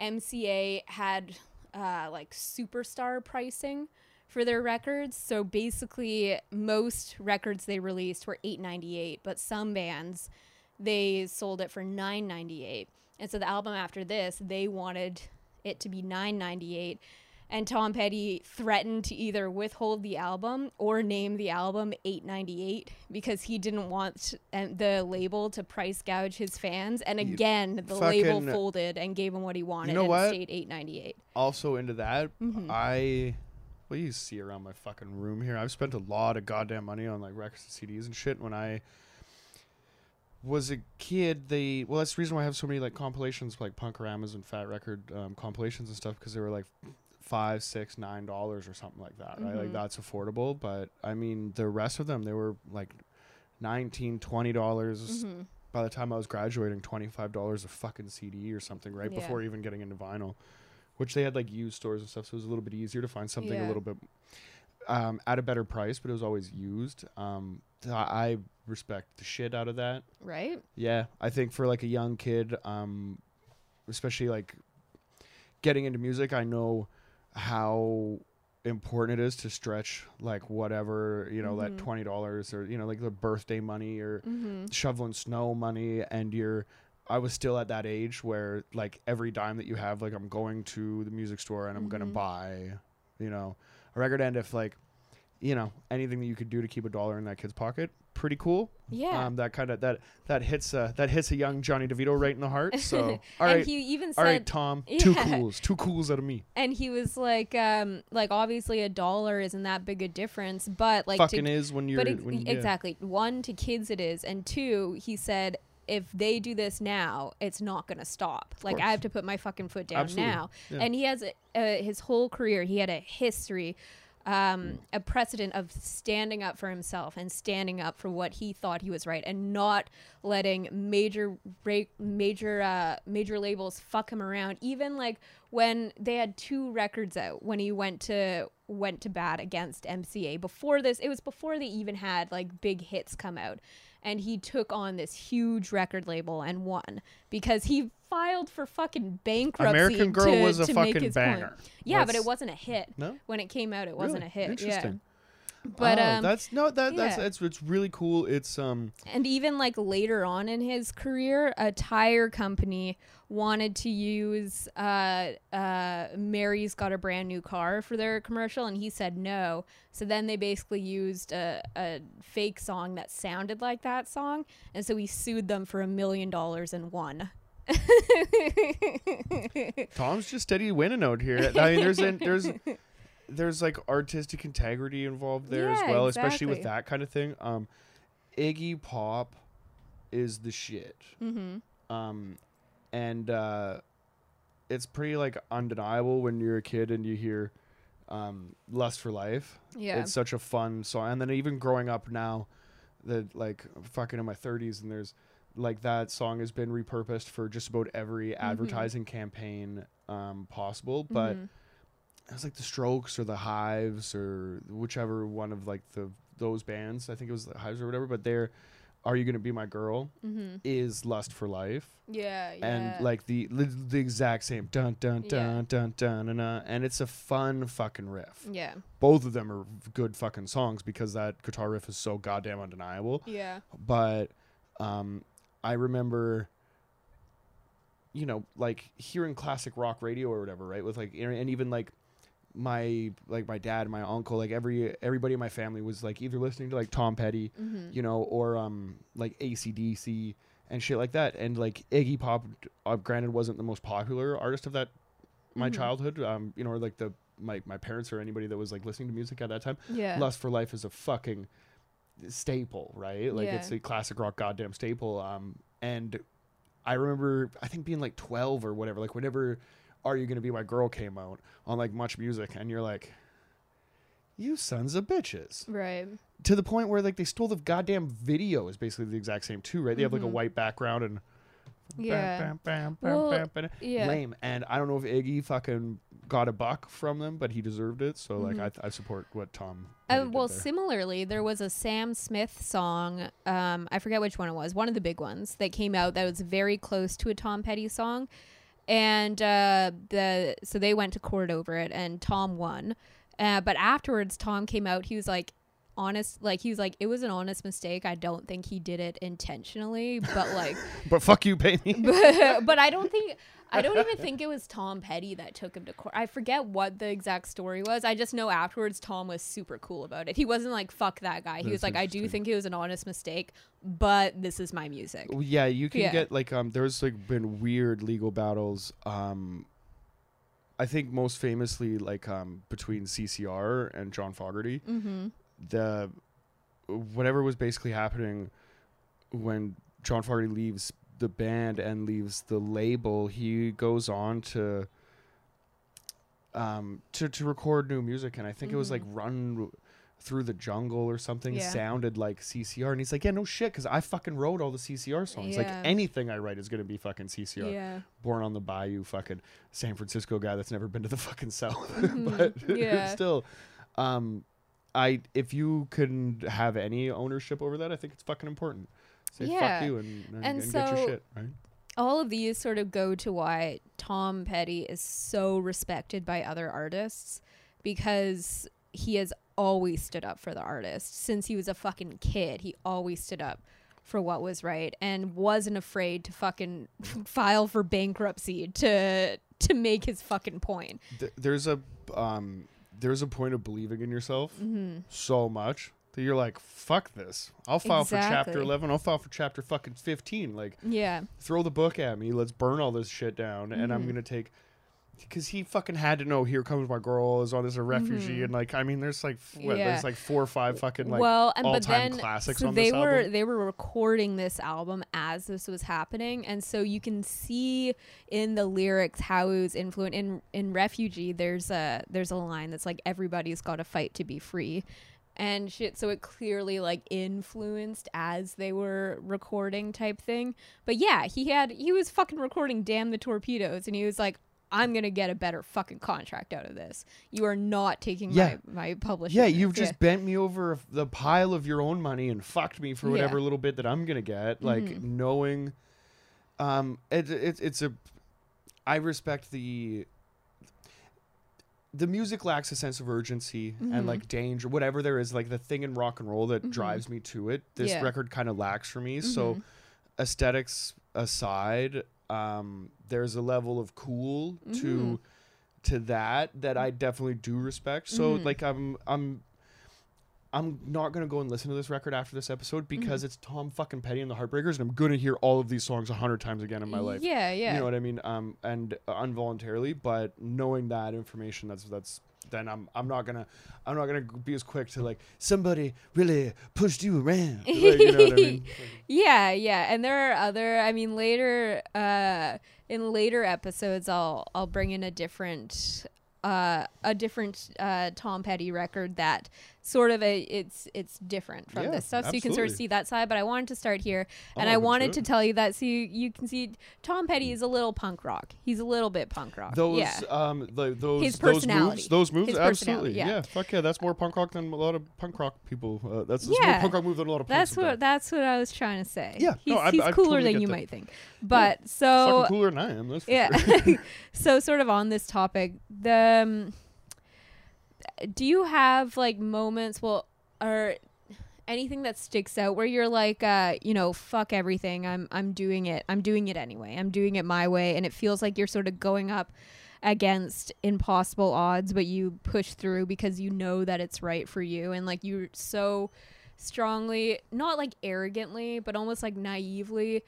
MCA had uh, like superstar pricing for their records. So basically, most records they released were eight ninety eight, but some bands they sold it for nine ninety eight. And so the album after this, they wanted it to be nine ninety eight. And Tom Petty threatened to either withhold the album or name the album 898 because he didn't want the label to price gouge his fans. And again, the label folded and gave him what he wanted you know and what? stayed 898. Also into that, Mhm. I well you see around my fucking room here. I've spent a lot of goddamn money on like records and CDs and shit. When I was a kid, they well that's the reason why I have so many like compilations like Punk-O-Ramas and Fat Record um, compilations and stuff because they were like five, six, nine dollars or something like that. Right, like Mhm. that's affordable. But I mean, the rest of them they were like nineteen, twenty dollars. hmm by the time I was graduating, twenty five dollars a fucking CD or something, right Yeah. before even getting into vinyl, which they had like used stores and stuff, so it was a little bit easier to find something a little bit um, at a better price, but it was always used. Um, I respect the shit out of that. Right? Yeah, I think for like a young kid, um, especially like getting into music, I know how important it is to stretch like whatever you know Mhm. that twenty dollars or you know like the birthday money or hmm shoveling snow money and you're I was still at that age where like every dime that you have like I'm going to the music store and I'm to Mhm. buy you know a record and if like you know anything that you could do to keep a dollar in that kid's pocket pretty cool Yeah. um that kind of that that hits uh that hits a young Johnny DeVito right in the heart so [laughs] all and right he even all said right Tom [laughs] two cools two cools out of me and he was like um like obviously a dollar isn't that big a difference but like fucking to, is when you're but ex- when, yeah. exactly one to kids it is and two he said if they do this now it's not going to stop like i have to put my fucking foot down Absolutely. now Yeah. and he has uh, his whole career he had a history um, a precedent of standing up for himself and standing up for what he thought he was right and not letting major ra- major uh, major labels fuck him around. Even like when they had two records out when he went to went to bat against MCA before this it was before they even had like big hits come out and he took on this huge record label and won because he filed for fucking bankruptcy American Girl to, was a fucking his point. banger Yeah, but it wasn't a hit. no When it came out, it wasn't a hit. Interesting. But oh, um, that's no that that's yeah. it's it's really cool. It's um And even like later on in his career, a tire company wanted to use uh, uh, Mary's Got a Brand New Car for their commercial, and he said no. So then they basically used a, a fake song that sounded like that song, and so he sued them for a million dollars and won. [laughs] Tom's just steady winning out here. I mean, there's an, there's there's like artistic integrity involved there as Yeah, well, especially with that kind of thing. Um, Iggy Pop is the shit. mm-hmm. Um, and uh, it's pretty like undeniable when you're a kid and you hear um, "Lust for Life." Yeah. It's such a fun song. And then even growing up now, that like fucking in my 30s, and there's like that song has been repurposed for just about every Mm-hmm. advertising campaign um, possible. But Mhm. it was like the Strokes or the Hives or whichever one of like the those bands. I think it was the Hives or whatever. But they're "Are You Gonna Be My Girl" Mhm. is "Lust for Life." yeah, yeah. and like the the, the exact same dun dun Yeah. dun dun dun dun, dun and it's a fun fucking riff. yeah, Both of them are good fucking songs because that guitar riff is so goddamn undeniable. yeah, But um, I remember, you know, like hearing classic rock radio or whatever, right? With like and even like my like my dad, my uncle, like every everybody in my family was like either listening to like Tom Petty, mm-hmm. you know, or um like ACDC and shit like that. And like Iggy Pop, uh, granted, wasn't the most popular artist of that my Mhm. childhood. Um, you know, or like the my my parents or anybody that was like listening to music at that time. yeah, Lust for Life is a fucking staple, right? Like it's a classic rock goddamn staple. Um, and I remember I think being like twelve or whatever, like whenever Are You Gonna Be My Girl came out on like Much Music, and you're like. You sons of bitches right, to the point where like they stole the goddamn video is basically the exact same too, right? They have like a Mhm. white background and yeah, bam, bam, bam, Well, bam, bam, yeah. lame. And I don't know if Iggy fucking got a buck from them, but he deserved it. So like Mhm. I, I support what Tom. Uh, Petty did well, there. similarly, there was a Sam Smith song. Um, I forget which one it was. One of the big ones that came out that was very close to a Tom Petty song, and uh, the so they went to court over it, and Tom won. Uh, but afterwards, Tom came out. He was like, honest, like he was like, it was an honest mistake. I don't think he did it intentionally, but like, [laughs] but fuck you, pay [laughs] me. but, but I don't think. I don't even [laughs] think it was Tom Petty that took him to court. I forget what the exact story was. I just know afterwards Tom was super cool about it. He wasn't like fuck that guy. He was like I do think it was an honest mistake, but this is my music. Yeah, you can Yeah. get like um. There's like been weird legal battles. Um, I think most famously like um between CCR and John Fogerty. Mhm. the whatever was basically happening when John Fogerty leaves the band and leaves the label, he goes on to um to to record new music and I think it was like Run Through the Jungle or something Yeah. sounded like CCR and he's like, "Yeah, no shit cuz I fucking wrote all the CCR songs. Like anything I write is going to be fucking CCR." Yeah. Born on the Bayou fucking San Francisco guy that's never been to the fucking south. [laughs] Mhm. but [laughs] Yeah. still um I if you can have any ownership over that, I think it's fucking important. Say Yeah. fuck you and, and, And and get your so- shit, right? all of these sort of go to why Tom Petty is so respected by other artists because he has always stood up for the artist since he was a fucking kid. He always stood up for what was right and wasn't afraid to fucking [laughs] file for bankruptcy to to make his fucking point. Th- there's a um there's a point of believing in yourself Mm-hmm. so much that you're like, fuck this. I'll file for chapter 11. I'll file for chapter fucking 15. Like, Yeah. throw the book at me. Let's burn all this shit down. And I'm Mhm. going to take. Because he fucking had to know here comes my girl is on this a refugee Mhm. and like I mean there's like what, Yeah. there's like four or five fucking like well, and but then classics so they were album. they were recording this album as this was happening, and so you can see in the lyrics how it was influenced. In in Refugee, there's a there's a line that's like everybody's got to fight to be free, and shit. So it clearly like influenced as they were recording type thing. But yeah, he had he was fucking recording "Damn the Torpedoes," and he was like. I'm gonna get a better fucking contract out of this. You are not taking Yeah. my my publishing. Yeah, you've just bent me over the pile of your own money and fucked me for Yeah. whatever little bit that I'm gonna get. Like Mhm. knowing, um, it, it, it's a. I respect the. The music lacks a sense of urgency Mhm. and like danger, whatever there is, like the thing in rock and roll that Mhm. drives me to it. This Yeah. record kind of lacks for me. So Mhm. aesthetics aside, um, there's a level of cool to to that that I definitely do respect. So Mhm. like I'm I'm I'm not gonna go and listen to this record after this episode because Mm-hmm. it's Tom fucking Petty and the Heartbreakers, and I'm gonna hear all of these songs a hundred times again in my life. Yeah, yeah. You know what I mean? Um, and uh, involuntarily, but knowing that information, that's that's then I'm I'm not gonna I'm not gonna be as quick to like somebody really pushed you around. Like, you know I mean? [laughs] Yeah, yeah. And there are other I mean later uh in later episodes I'll I'll bring in a different uh a different uh Tom Petty record that sort of a it's it's different from Yeah, this stuff. So you can sort of see that side, but I wanted to start here and Oh, I wanted to tell you that so you, you can see Tom Petty is a little punk rock. He's a little bit punk rock. Those yeah. um like those His those moves those moves His absolutely yeah. yeah. fuck yeah that's more punk rock than a lot of punk rock people uh, that's, that's Yeah. more punk rock move than a lot of That's what that's what I was trying to say. Yeah, he's, no, I- he's I cooler totally than you that. might think. But fucking so cooler than I am yeah. sure. [laughs] so sort of on this topic, the um, do you have like moments, well, or anything that sticks out where you're like, uh, you know, fuck everything, I'm I'm doing it, I'm doing it anyway, I'm doing it my way, and it feels like you're sort of going up against impossible odds, but you push through because you know that it's right for you, and like you're so strongly, not like arrogantly, but almost like naively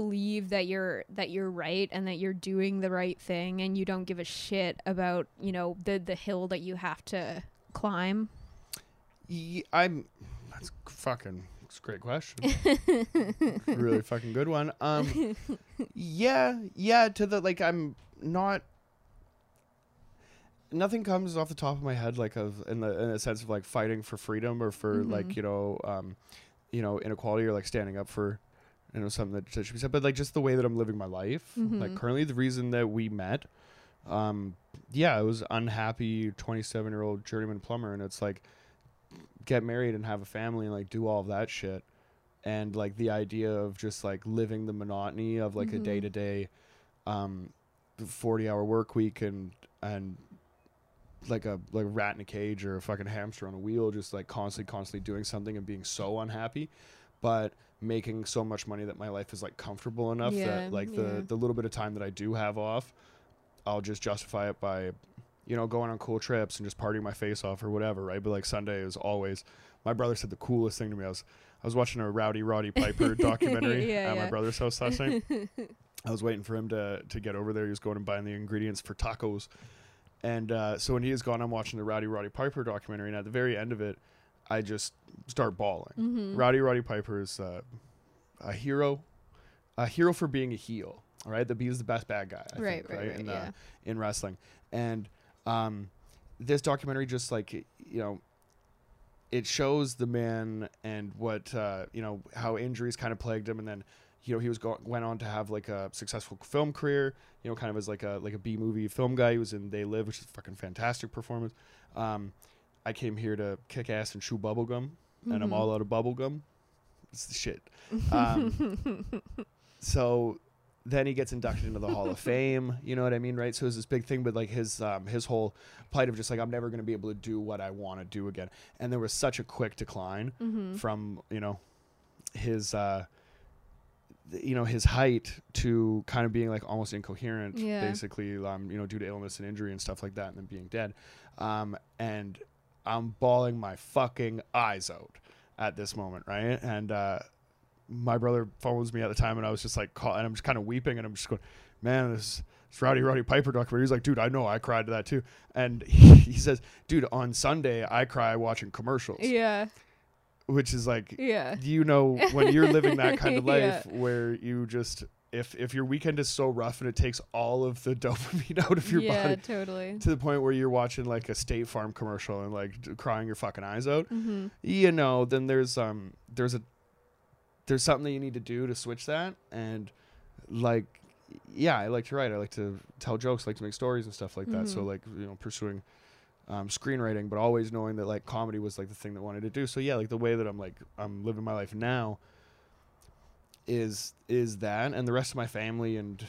believe that you're that you're right and that you're doing the right thing and you don't give a shit about you know the the hill that you have to climb? Ye- I'm that's fucking it's a great question. [laughs] Really fucking good one. Um [laughs] yeah yeah to the like i'm not nothing comes off the top of my head like of in the in a sense of like fighting for freedom or for like Mhm. you know um you know inequality or like standing up for you know something that, should be said but like just the way that i'm living my life like Mhm. currently the reason that we met um yeah i was unhappy 27 year old journeyman plumber and it's like get married and have a family and like do all of that shit and like the idea of just like living the monotony of like a Mhm. day to day um 40 hour work week and and like a like a rat in a cage or a fucking hamster on a wheel just like constantly constantly doing something and being so unhappy but making so much money that my life is like comfortable enough Yeah, that like yeah. the the little bit of time that I do have off I'll just justify it by you know going on cool trips and just partying my face off or whatever right but like Sunday is always my brother said the coolest thing to me I was I was watching a Rowdy Roddy Piper [laughs] documentary Yeah, at my brother's house last night [laughs] I was waiting for him to to get over there. He was going and buying the ingredients for tacos. And uh, so when he is gone, I'm watching the Rowdy Roddy Piper documentary, and at the very end of it, I just start bawling. mm-hmm. Rowdy Roddy Piper is uh, a hero, a hero for being a heel. All right, the B is the best bad guy. I right think, right right in, yeah uh, in wrestling, and um, this documentary just like you know, it shows the man and what uh, you know how injuries kind of plagued him, and then you know he was go- went on to have like a successful film career. You know, kind of as like a like a B movie film guy. He was in They Live, which is a fucking fantastic performance. Um, I came here to kick ass and chew bubblegum, and I'm Mhm. all out of bubblegum. It's the shit. [laughs] Um, so then he gets inducted into the Hall of Fame. You know what I mean, right? So it's this big thing, but like his um, his whole plight of just like I'm never going to be able to do what I want to do again. And there was such a quick decline mm-hmm. from you know his uh, th- you know his height to kind of being like almost incoherent, Yeah. basically, um, you know, due to illness and injury and stuff like that, and then being dead. Um, and I'm bawling my fucking eyes out at this moment, right? And uh, my brother phones me at the time, and I was just like, call, and I'm just kind of weeping, and I'm just going, man, this. This Rowdy Roddy Piper documentary. He's like, dude, I know I cried to that too. And he, [laughs] he says, dude, on Sunday I cry watching commercials, yeah which is like yeah you know when you're living that kind of [laughs] life Yeah. where you just if if your weekend is so rough and it takes all of the [laughs] dopamine out of your yeah body totally to the point where you're watching like a State Farm commercial and like d- crying your fucking eyes out, mm-hmm. you know, then there's um there's a there's something that you need to do to switch that and like yeah, I like to write. I like to tell jokes, like to make stories and stuff like that. So Mhm. like you know pursuing um, screenwriting, but always knowing that like comedy was like the thing that I wanted to do. So yeah, like the way that I'm like I'm living my life now is is that, and the rest of my family and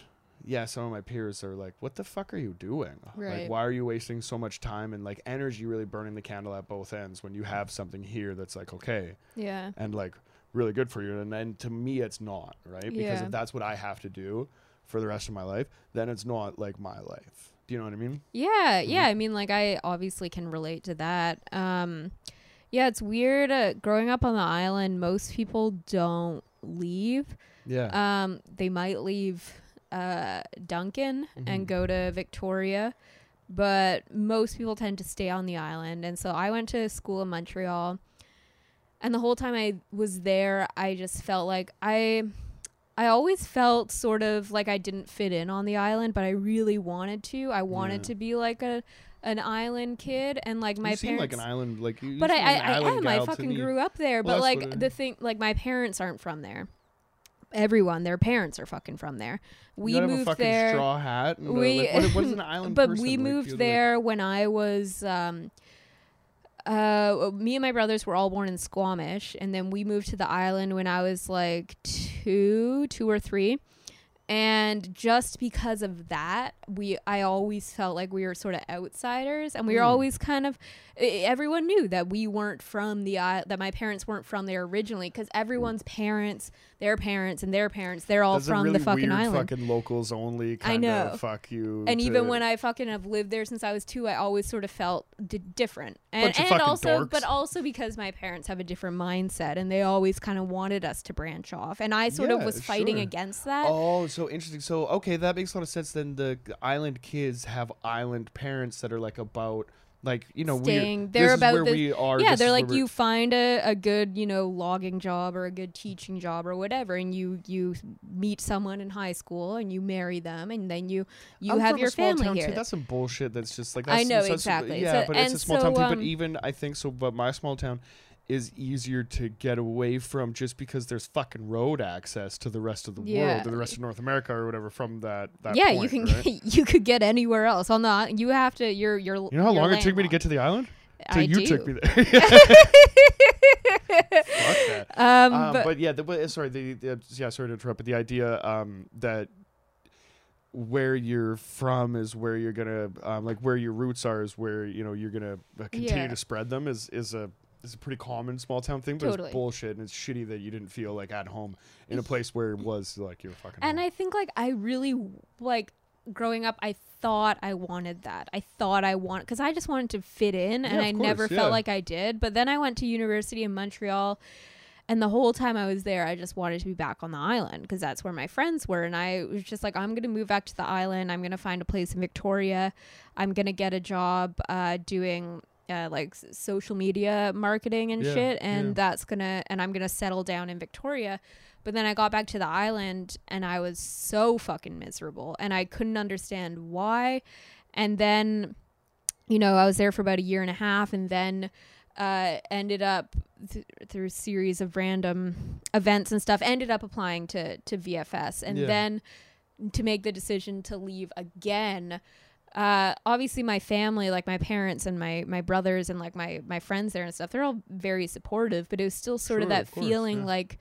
yeah, some of my peers are like, "What the fuck are you doing? Right. Like, why are you wasting so much time and like energy, really burning the candle at both ends when you have something here that's like okay Yeah. and like really good for you?" And then to me, it's not right because Yeah. if that's what I have to do for the rest of my life, then it's not like my life. Do you know what I mean? Yeah, Mm-hmm. yeah. I mean, like, I obviously can relate to that. Um, yeah, it's weird. Uh, growing up on the island, most people don't leave. Yeah. Um, they might leave uh, Duncan Mhm. and go to Victoria, but most people tend to stay on the island. And so I went to school in Montreal, and the whole time I was there, I just felt like I. I always felt sort of like I didn't fit in on the island, but I really wanted to. I wanted Yeah. to be like a an island kid, and like my you seem parents. like an island, like you. you but I, I, I am. I fucking grew up there. Well, but like the thing, like my parents aren't from there. Everyone, their parents are fucking from there. We a moved fucking there. straw hat. And we- we, like, what, what is an [laughs] island but person? we Like, moved you're, like- there when I was um uh me and my brothers were all born in Squamish and then we moved to the island when I was like 2 2 or 3 and just because of that we I always felt like we were sort of outsiders and we were Hmm. always kind of everyone knew that we weren't from the isle that my parents weren't from there originally cuz everyone's parents their parents and their parents they're all That's from really the fucking island fucking locals only. I Kind know. Of fuck you. and even when I fucking have lived there since I was two, I always sort of felt d- different. And, and also, dorks. but also because my parents have a different mindset and they always kind of wanted us to branch off. And I sort of was fighting sure. against that. Oh, so interesting. So okay, that makes a lot of sense. Then the island kids have island parents that are like about like you know Staying- we're they're this is about where the- we are. yeah, they're like you find a, a good, you know, logging job or a good teaching job or whatever, and you you meet someone in high school and you marry them, and then you you I'm have your family here. Too. That's some bullshit. That's just like I know, such- exactly. Yeah, So- but it's a small town so, too. But um, even I think so. But my small town is easier to get away from just because there's fucking road access to the rest of the Yeah. world, to the rest of North America or whatever from that. that yeah, point, you can right? get, [laughs] you could get anywhere else on the you have to you're you're You know how long it took me to get to the island? I you do. took me [laughs] there. [laughs] Fuck that. um, Um, but, but, yeah, the, sorry, the, the yeah, sorry to interrupt, but the idea um, that where you're from is where you're gonna um, like where your roots are is where you know you're gonna uh, continue Yeah. to spread them is is a is a pretty common small town thing, but Totally. it's bullshit and it's shitty that you didn't feel like at home in a place where it was like your fucking. and home. I think like I really like growing up. I thought I wanted that. I thought I want because I just wanted to fit in, and I of never course, felt like I did. But then I went to university in Montreal. And the whole time I was there, I just wanted to be back on the island because that's where my friends were. And I was just like, I'm going to move back to the island. I'm going to find a place in Victoria. I'm going to get a job uh, doing uh, like social media marketing and Yeah, shit. And yeah. that's to, and I'm to settle down in Victoria. But then I got back to the island and I was so fucking miserable and I couldn't understand why. And then, you know, I was there for about a year and a half and then uh, ended up th- through a series of random events and stuff, ended up applying to, to VFS. And Yeah. then to make the decision to leave again. Uh, obviously my family, like my parents and my, my brothers and like my, my friends there and stuff, they're all very supportive, but it was still sort of that of course, feeling yeah. like,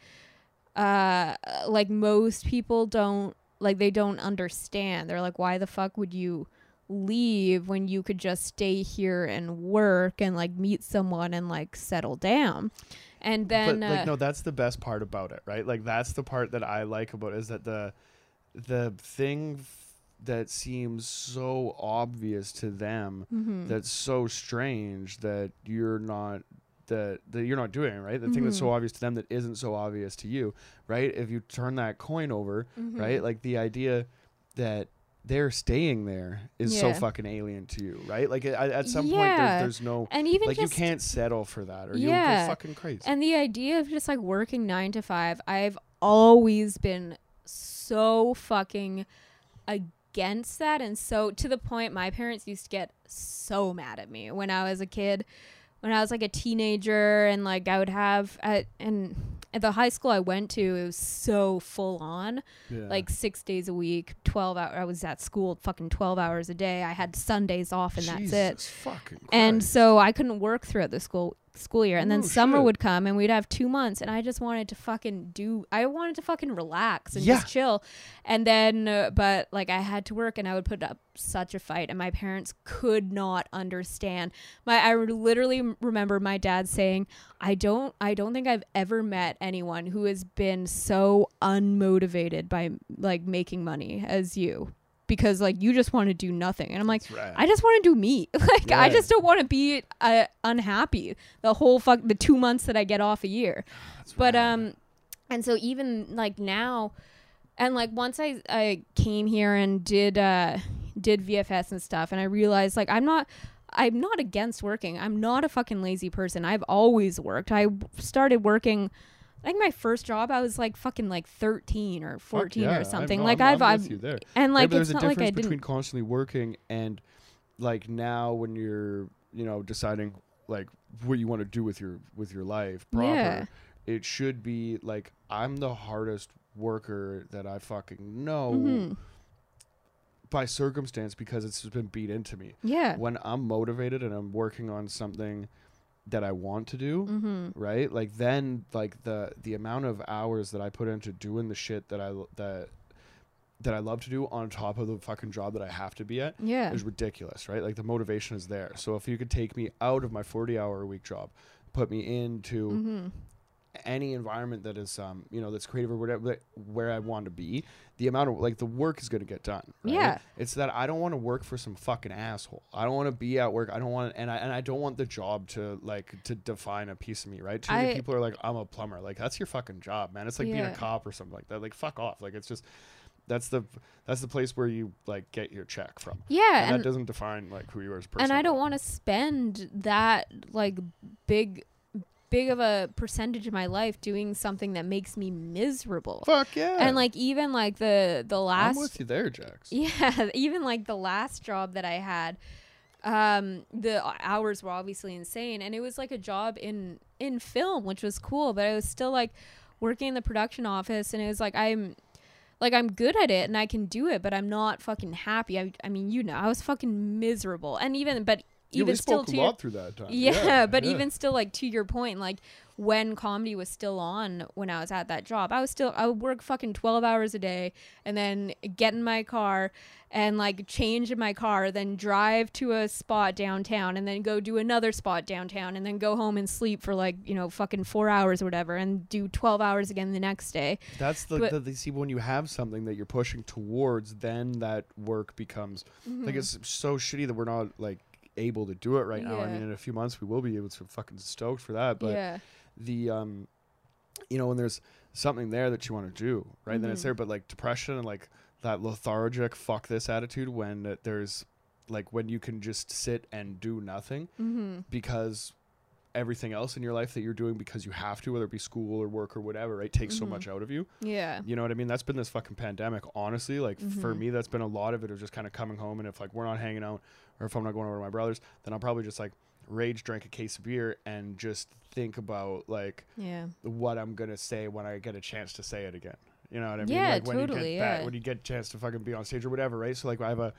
uh, like most people don't, like they don't understand. They're like, why the fuck would you leave when you could just stay here and work and like meet someone and like settle down? And then, but uh, like no, that's the best part about it, right? Like that's the part that I like about it is that the the thing that seems so obvious to them mhm. that's so strange that you're not that that you're not doing right? The thing that's so Mhm. obvious to them that isn't so obvious to you right? If you turn that coin over Mhm. right? Like the idea that they're staying there is so fucking alien to you right? Like at, at some point there's, there's no and even like you can't settle for that or you'll go fucking crazy. And the idea of just like working nine to five, I've always been so fucking against that. And so to the point, my parents used to get so mad at me when I was a kid, when I was like a teenager, and like I would have, at, and at the high school I went to, it was so full on yeah. like six days a week, 12 hours. I was at school fucking 12 hours a day. I had Sundays off, and that's it fucking and so I couldn't work throughout the school school year and then Oh, summer shit. would come and we'd have two months and i just wanted to fucking do i wanted to fucking relax and Yeah. just chill and then uh, but like i had to work and i would put up such a fight and my parents could not understand my i literally remember my dad saying i don't i don't think i've ever met anyone who has been so unmotivated by like making money as you because like you just want to do nothing and i'm like rad. I just want to do me. [laughs] like I just don't want to be uh, unhappy the whole fuck the two months that I get off a year. That's But rad. um, and so even like now, and like once I I came here and did uh did VFS and stuff, and I realized like I'm not. I'm not against working. I'm not a fucking lazy person. I've always worked. I started working I think my first job I was like fucking like 13 or 14 yeah, or something. I'm, like I'm, I've I'm I've you there. and like but it's there's not a like I difference didn't between constantly working and like now when you're you know deciding like what you want to do with your with your life proper Yeah. it should be like i'm the hardest worker that i fucking know Mhm. by circumstance because it's just been beat into me Yeah. when i'm motivated and i'm working on something that i want to do Mhm. right like then like the the amount of hours that i put into doing the shit that I that that i love to do on top of the fucking job that i have to be at Yeah. is ridiculous right like the motivation is there so if you could take me out of my 40 hour a week job put me into Mhm. Any environment that is um you know that's creative or whatever where i want to be the amount of like the work is going to get done right? Yeah. it's that i don't want to work for some fucking asshole. I don't want to be at work. I don't want and i and i don't want the job to like to define a piece of me right? Too many I- people are like i'm a plumber. Like that's your fucking job man. It's like being a cop or something like that. Like fuck off. Like it's just that's the that's the place where you like get your check from. Yeah, and, and, that doesn't define like who you are as a person and I don't want to spend that like big big of a percentage of my life doing something that makes me miserable. fuck yeah And like even like the the i'm last with you there jax [laughs] Yeah, even like the last job that I had, um, the hours were obviously insane, and it was like a job in in film, which was cool. But I was still like working in the production office, and it was like I'm like I'm good at it and I can do it, but I'm not fucking happy. I, I mean, you know, I was fucking miserable, and even but even we still a your- lot through that time yeah, but yeah. even still, like to your point, like when comedy was still on when I was at that job, I was still I would work fucking twelve hours a day and then get in my car and like change in my car, then drive to a spot downtown and then go do another spot downtown and then go home and sleep for like, you know, fucking four hours or whatever and do twelve hours again the next day. That's the, But- the, the see when you have something that you're pushing towards, then that work becomes like Mhm. it's so shitty that we're not like able to do it right now. I mean, in a few months we will be able to fucking stoked for that. But yeah. the um, you know, when there's something there that you want to do, right? Then it's there. But like depression and like that lethargic fuck this attitude when it- there's like when you can just sit and do nothing Mm-hmm. because everything else in your life that you're doing because you have to, whether it be school or work or whatever, right, takes so Mhm. much out of you. Yeah. You know what I mean? That's been this fucking pandemic. Honestly, like for Mhm. me, that's been a lot of it of just kind of coming home, and if like we're not hanging out, or if I'm not going over to my brother's, then I'll probably just like rage drink a case of beer and just think about like Yeah. what I'm gonna say when I get a chance to say it again. You know what I mean? Yeah, like when totally, you get back, yeah. when you get a chance to fucking be on stage or whatever, right? So like I have a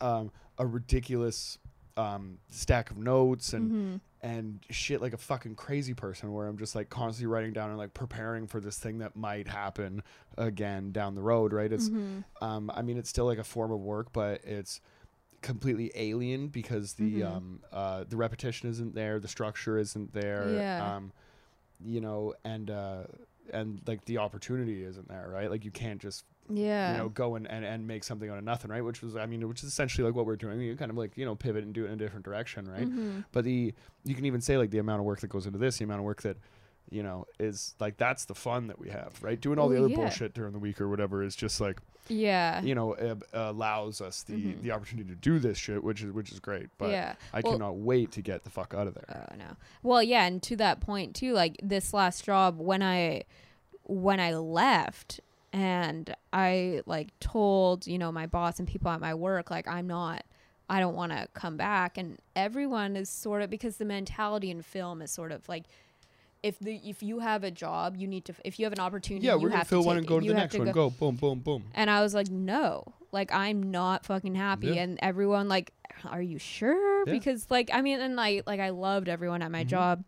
um a ridiculous um stack of notes and Mm-hmm. and shit like a fucking crazy person where I'm just like constantly writing down and like preparing for this thing that might happen again down the road, right? It's Mhm. um I mean it's still like a form of work, but it's completely alien because the Mhm. um uh the repetition isn't there, the structure isn't there. Yeah. Um you know, and uh and like the opportunity isn't there, right? Like you can't just Yeah. you know go and, and and make something out of nothing, right? Which was I mean, which is essentially like what we're doing. You kind of like, you know, pivot and do it in a different direction, right? Mhm. but the you can even say like the amount of work that goes into this the amount of work that you know is like that's the fun that we have right doing all the other yeah. bullshit during the week or whatever is just like Yeah. you know it allows us the Mhm. the opportunity to do this shit which is which is great but yeah. i Well- cannot wait to get the fuck out of there Oh no. Well, yeah, and to that point too, like this last job when I when I left and I like told, you know, my boss and people at my work like I'm not I don't want to come back and everyone is sort of because the mentality in film is sort of like if the if you have a job, you need to if you have an opportunity, yeah you we're gonna have fill to one and it. go to You the next to one go- go boom boom boom And I was like, no, like I'm not fucking happy. Yeah. And everyone like, are you sure? Yeah. Because like I mean, and I like I loved everyone at my Mhm. job,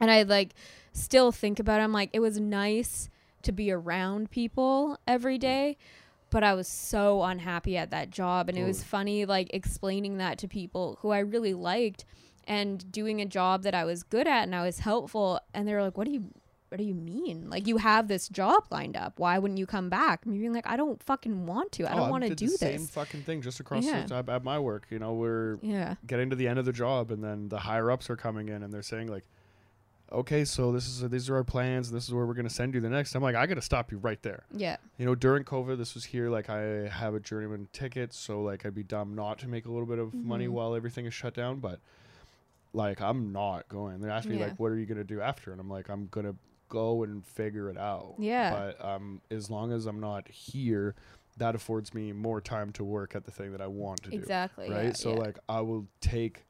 And I like still think about it. I'm like, it was nice to be around people every day, but I was so unhappy at that job. And it was funny, like, explaining that to people who I really liked and doing a job that I was good at and I was helpful. And they were like, what do you. What do you mean? Like you have this job lined up. Why wouldn't you come back? Me being like, I don't fucking want to. I Oh, don't want to do the this. Same fucking thing just across Yeah. the at, at my work. You know, we're Yeah. getting to the end of the job, and then the higher ups are coming in, and they're saying like, "Okay, so this is these are our plans. This is where we're gonna send you the next." I'm like, I gotta stop you right there. Yeah. You know, during COVID, this was here. Like, I have a journeyman ticket, so like, I'd be dumb not to make a little bit of money Mhm. while everything is shut down. But like, I'm not going. They asked me Yeah. like, "What are you gonna do after?" And I'm like, "I'm gonna go and figure it out." Yeah. But um, as long as I'm not here, that affords me more time to work at the thing that I want to do. Exactly. Right. yeah, so yeah. like, I will take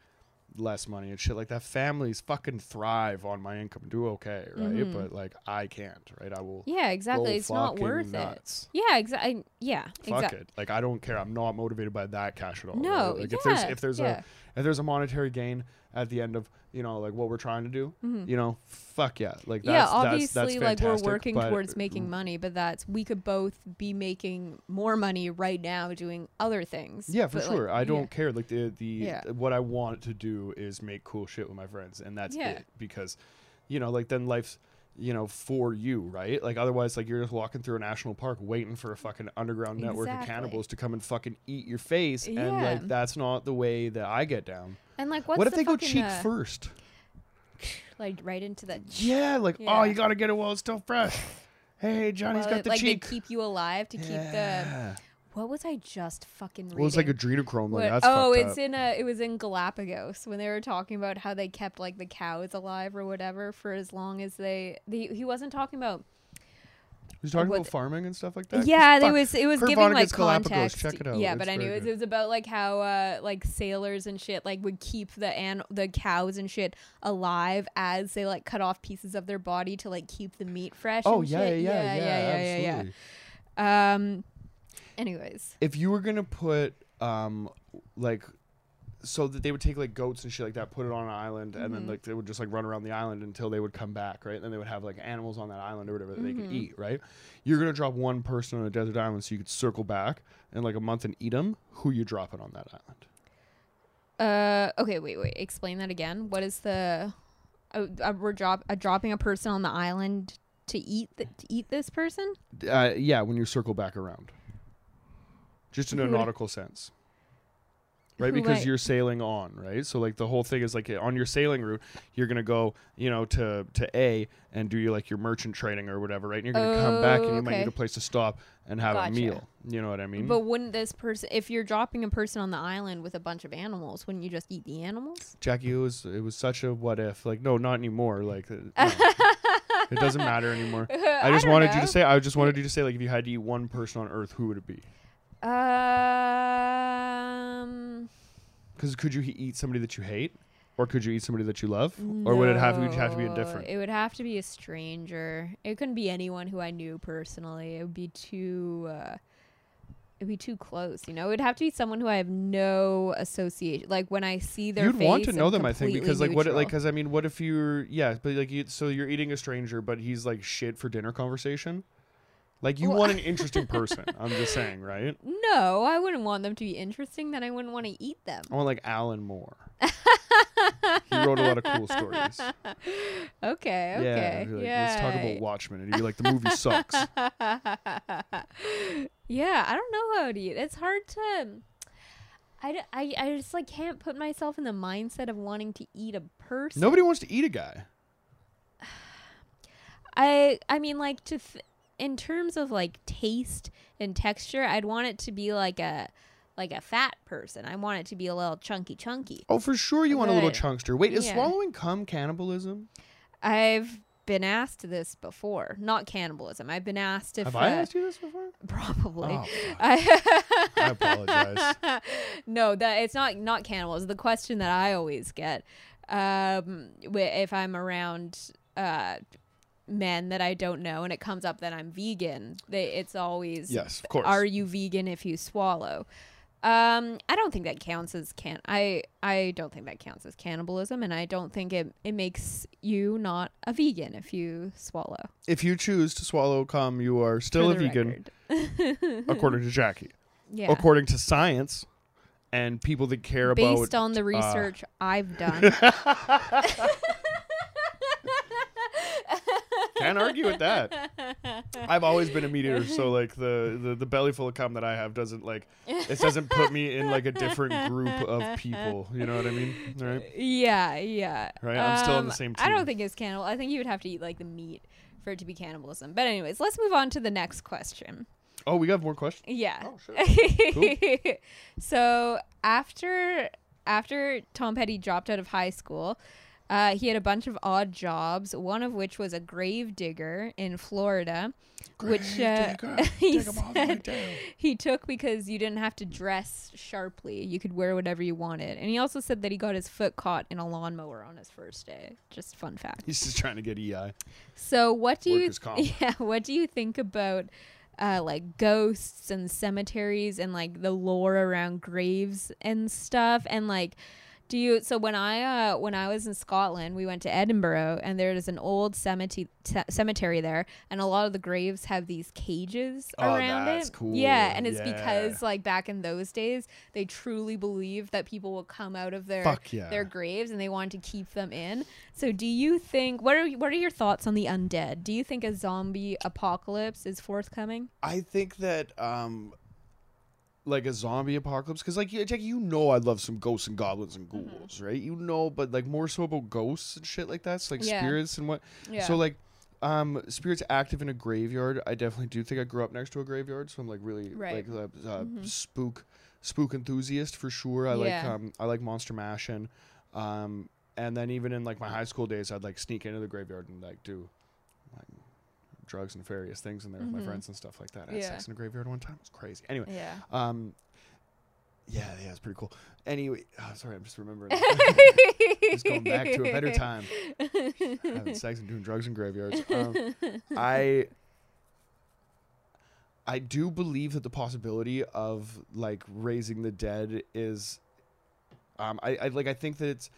less money and shit like that. Families fucking thrive on my income, do okay, right? Mhm. But like, I can't, right? I will. Yeah, exactly. It's not worth it. Yeah, exactly. Yeah, Fuck exactly. it. Like I don't care. I'm not motivated by that cash at all. No, right? Like if there's yeah, if there's yeah. a if there's a monetary gain at the end of you know like what we're trying to do, Mhm. you know, fuck yeah. Like yeah, obviously, that's, that's like we're working towards making money, but that's we could both be making more money right now doing other things. Yeah, for but, like, sure. I don't care. Like the the Yeah. what I want to do is make cool shit with my friends, and that's Yeah. it. Because, you know, like then life's you know for you, right? Like otherwise, like you're just walking through a national park waiting for a fucking underground network of cannibals to come and fucking eat your face, and like that's not the way that I get down. And like, what's what if the they go cheek uh, first? [laughs] Like right into that. [laughs] Yeah, like oh, you gotta get it while it's still fresh. Hey, Johnny's Well, got the like cheek. they keep you alive to keep the. Yeah. What was I just fucking reading? Well, it's like adrenochrome. Like What- oh, it's up. in a. It was in Galapagos when they were talking about how they kept like the cows alive or whatever for as long as they. they he wasn't talking about. He's talking about farming and stuff like that. Yeah, there was. It was Kurt giving like Vonnegut's Galapagos, context. check it out, Yeah, it's but anyways, good. it was about like how uh like sailors and shit like would keep the an the cows and shit alive as they like cut off pieces of their body to like keep the meat fresh. Oh and yeah, yeah, shit. yeah, yeah, yeah, yeah, absolutely. yeah. Um. Anyways. If you were gonna put um like so that they would take like goats and shit like that, put it on an island, and then Mhm. like they would just like run around the island until they would come back, right? And then they would have like animals on that island or whatever that they could Mhm. eat, right? You're gonna drop one person on a desert island so you could circle back in like a month and eat them. Who you dropping on that island? Uh. Okay. Wait. Wait. Explain that again. What is the? Uh, uh, we're drop uh, dropping a person on the island to eat th- to eat this person. Uh, yeah, when you circle back around, just in a nautical sense. Right, because might- you're sailing on, right? So like the whole thing is like on your sailing route, you're gonna go, you know, to to A and do your like your merchant trading or whatever, right? And you're gonna come back and Oh, you might need a place to stop and have Gotcha. a meal. You know what I mean? But wouldn't this person, if you're dropping a person on the island with a bunch of animals, wouldn't you just eat the animals? Jackie, it was it was such a what if. Like, no, not anymore. Like, uh, [laughs] no. it doesn't matter anymore. [laughs] I just don't wanted you to say. I just wanted you to say like, if you had to eat one person on Earth, who would it be? Um. Because could you eat somebody that you hate, or could you eat somebody that you love, or would it have would have to be no, indifferent? It would have to be a stranger. It couldn't be anyone who I knew personally. It would be too. Uh, it'd be too close. You know, it would have to be someone who I have no association. Like when I see their You'd want to know them, I think, because like what, it- like, because I mean, what if you're yeah, but like you, so you're eating a stranger, but he's like shit for dinner conversation. Like you Well- want [laughs] an interesting person. I'm just saying, right? no, I wouldn't want them to be interesting. Then I wouldn't want to eat them. I want like Alan Moore. [laughs] he wrote a lot of cool stories. Okay, Yeah, okay, be like, yeah. Let's talk about Watchmen, and you're like, the movie sucks. [laughs] yeah, I don't know how to eat. It's hard to. I, d- I, I just like can't put myself in the mindset of wanting to eat a person. Nobody wants to eat a guy. [sighs] I I mean like to th- in terms of like taste and texture, I'd want it to be like a like a fat person. I want it to be a little chunky chunky. Oh, for sure, you want a little chunkster. Wait, is Yeah. swallowing cum cannibalism? I've been asked this before. Not cannibalism. I've been asked if Have I uh, asked you this before? probably. Oh. [laughs] I, I apologize. [laughs] no, that it's not not cannibalism. The question that I always get, um, if I'm around uh, men that I don't know, and it comes up that I'm vegan, they, it's always yes, of course. are you vegan if you swallow? Um, I don't think that counts as can. I I don't think that counts as cannibalism, and I don't think it it makes you not a vegan if you swallow. If you choose to swallow cum, you are still a for the vegan, record. [laughs] according to Jackie. yeah. According to science and people that care about Based on the uh, research I've done. [laughs] [laughs] Can't argue with that. [laughs] I've always been a meat eater, so like the, the the belly full of cum that I have doesn't like it doesn't put me in like a different group of people. You know what I mean? Right? Yeah, yeah. Right, I'm still on the Um, same I don't think it's cannibal. I think you would have to eat like the meat for it to be cannibalism. But anyways, let's move on to the next question. Oh, we got more questions. Yeah. Oh, shit. [laughs] so after after Tom Petty dropped out of high school, uh, he had a bunch of odd jobs. One of which was a grave digger in Florida, which uh, [laughs] he said he took because you didn't have to dress sharply. You could wear whatever you wanted. And he also said that he got his foot caught in a lawnmower on his first day. Just fun fact. He's just trying to get EI. So what do you Workers' comp. [laughs] yeah, what do you think about uh, like ghosts and cemeteries and like the lore around graves and stuff and like do you so when I uh when I was in Scotland we went to Edinburgh and there's an old cemetery cemetery there and a lot of the graves have these cages Oh, around that's it cool. yeah and it's Yeah. because like back in those days they truly believed that people will come out of their yeah. their graves and they wanted to keep them in. So do you think what are what are your thoughts on the undead? Do you think a zombie apocalypse is forthcoming? I think that um like a zombie apocalypse because like you, Jackie, you know I love some ghosts and goblins and Mm-hmm. ghouls, right? You know, but like more so about ghosts and shit like that. So like Yeah. spirits and what. Yeah. So like um spirits active in a graveyard. I definitely do think I grew up next to a graveyard, so I'm like really Right. like uh, uh, Mhm. spook spook enthusiast for sure. I like um I like monster mashing. Um and then even in like my high school days I'd like sneak into the graveyard and like do like drugs and nefarious things in there with Mhm. my friends and stuff like that. I had Yeah. sex in a graveyard one time. It was crazy. Anyway, yeah. um yeah, yeah, it's pretty cool. Anyway, oh, sorry, I'm just remembering. [laughs] just going back to a better time. having sex and doing drugs in graveyards. Um, I I do believe that the possibility of like raising the dead is, um, I, I like I think that it's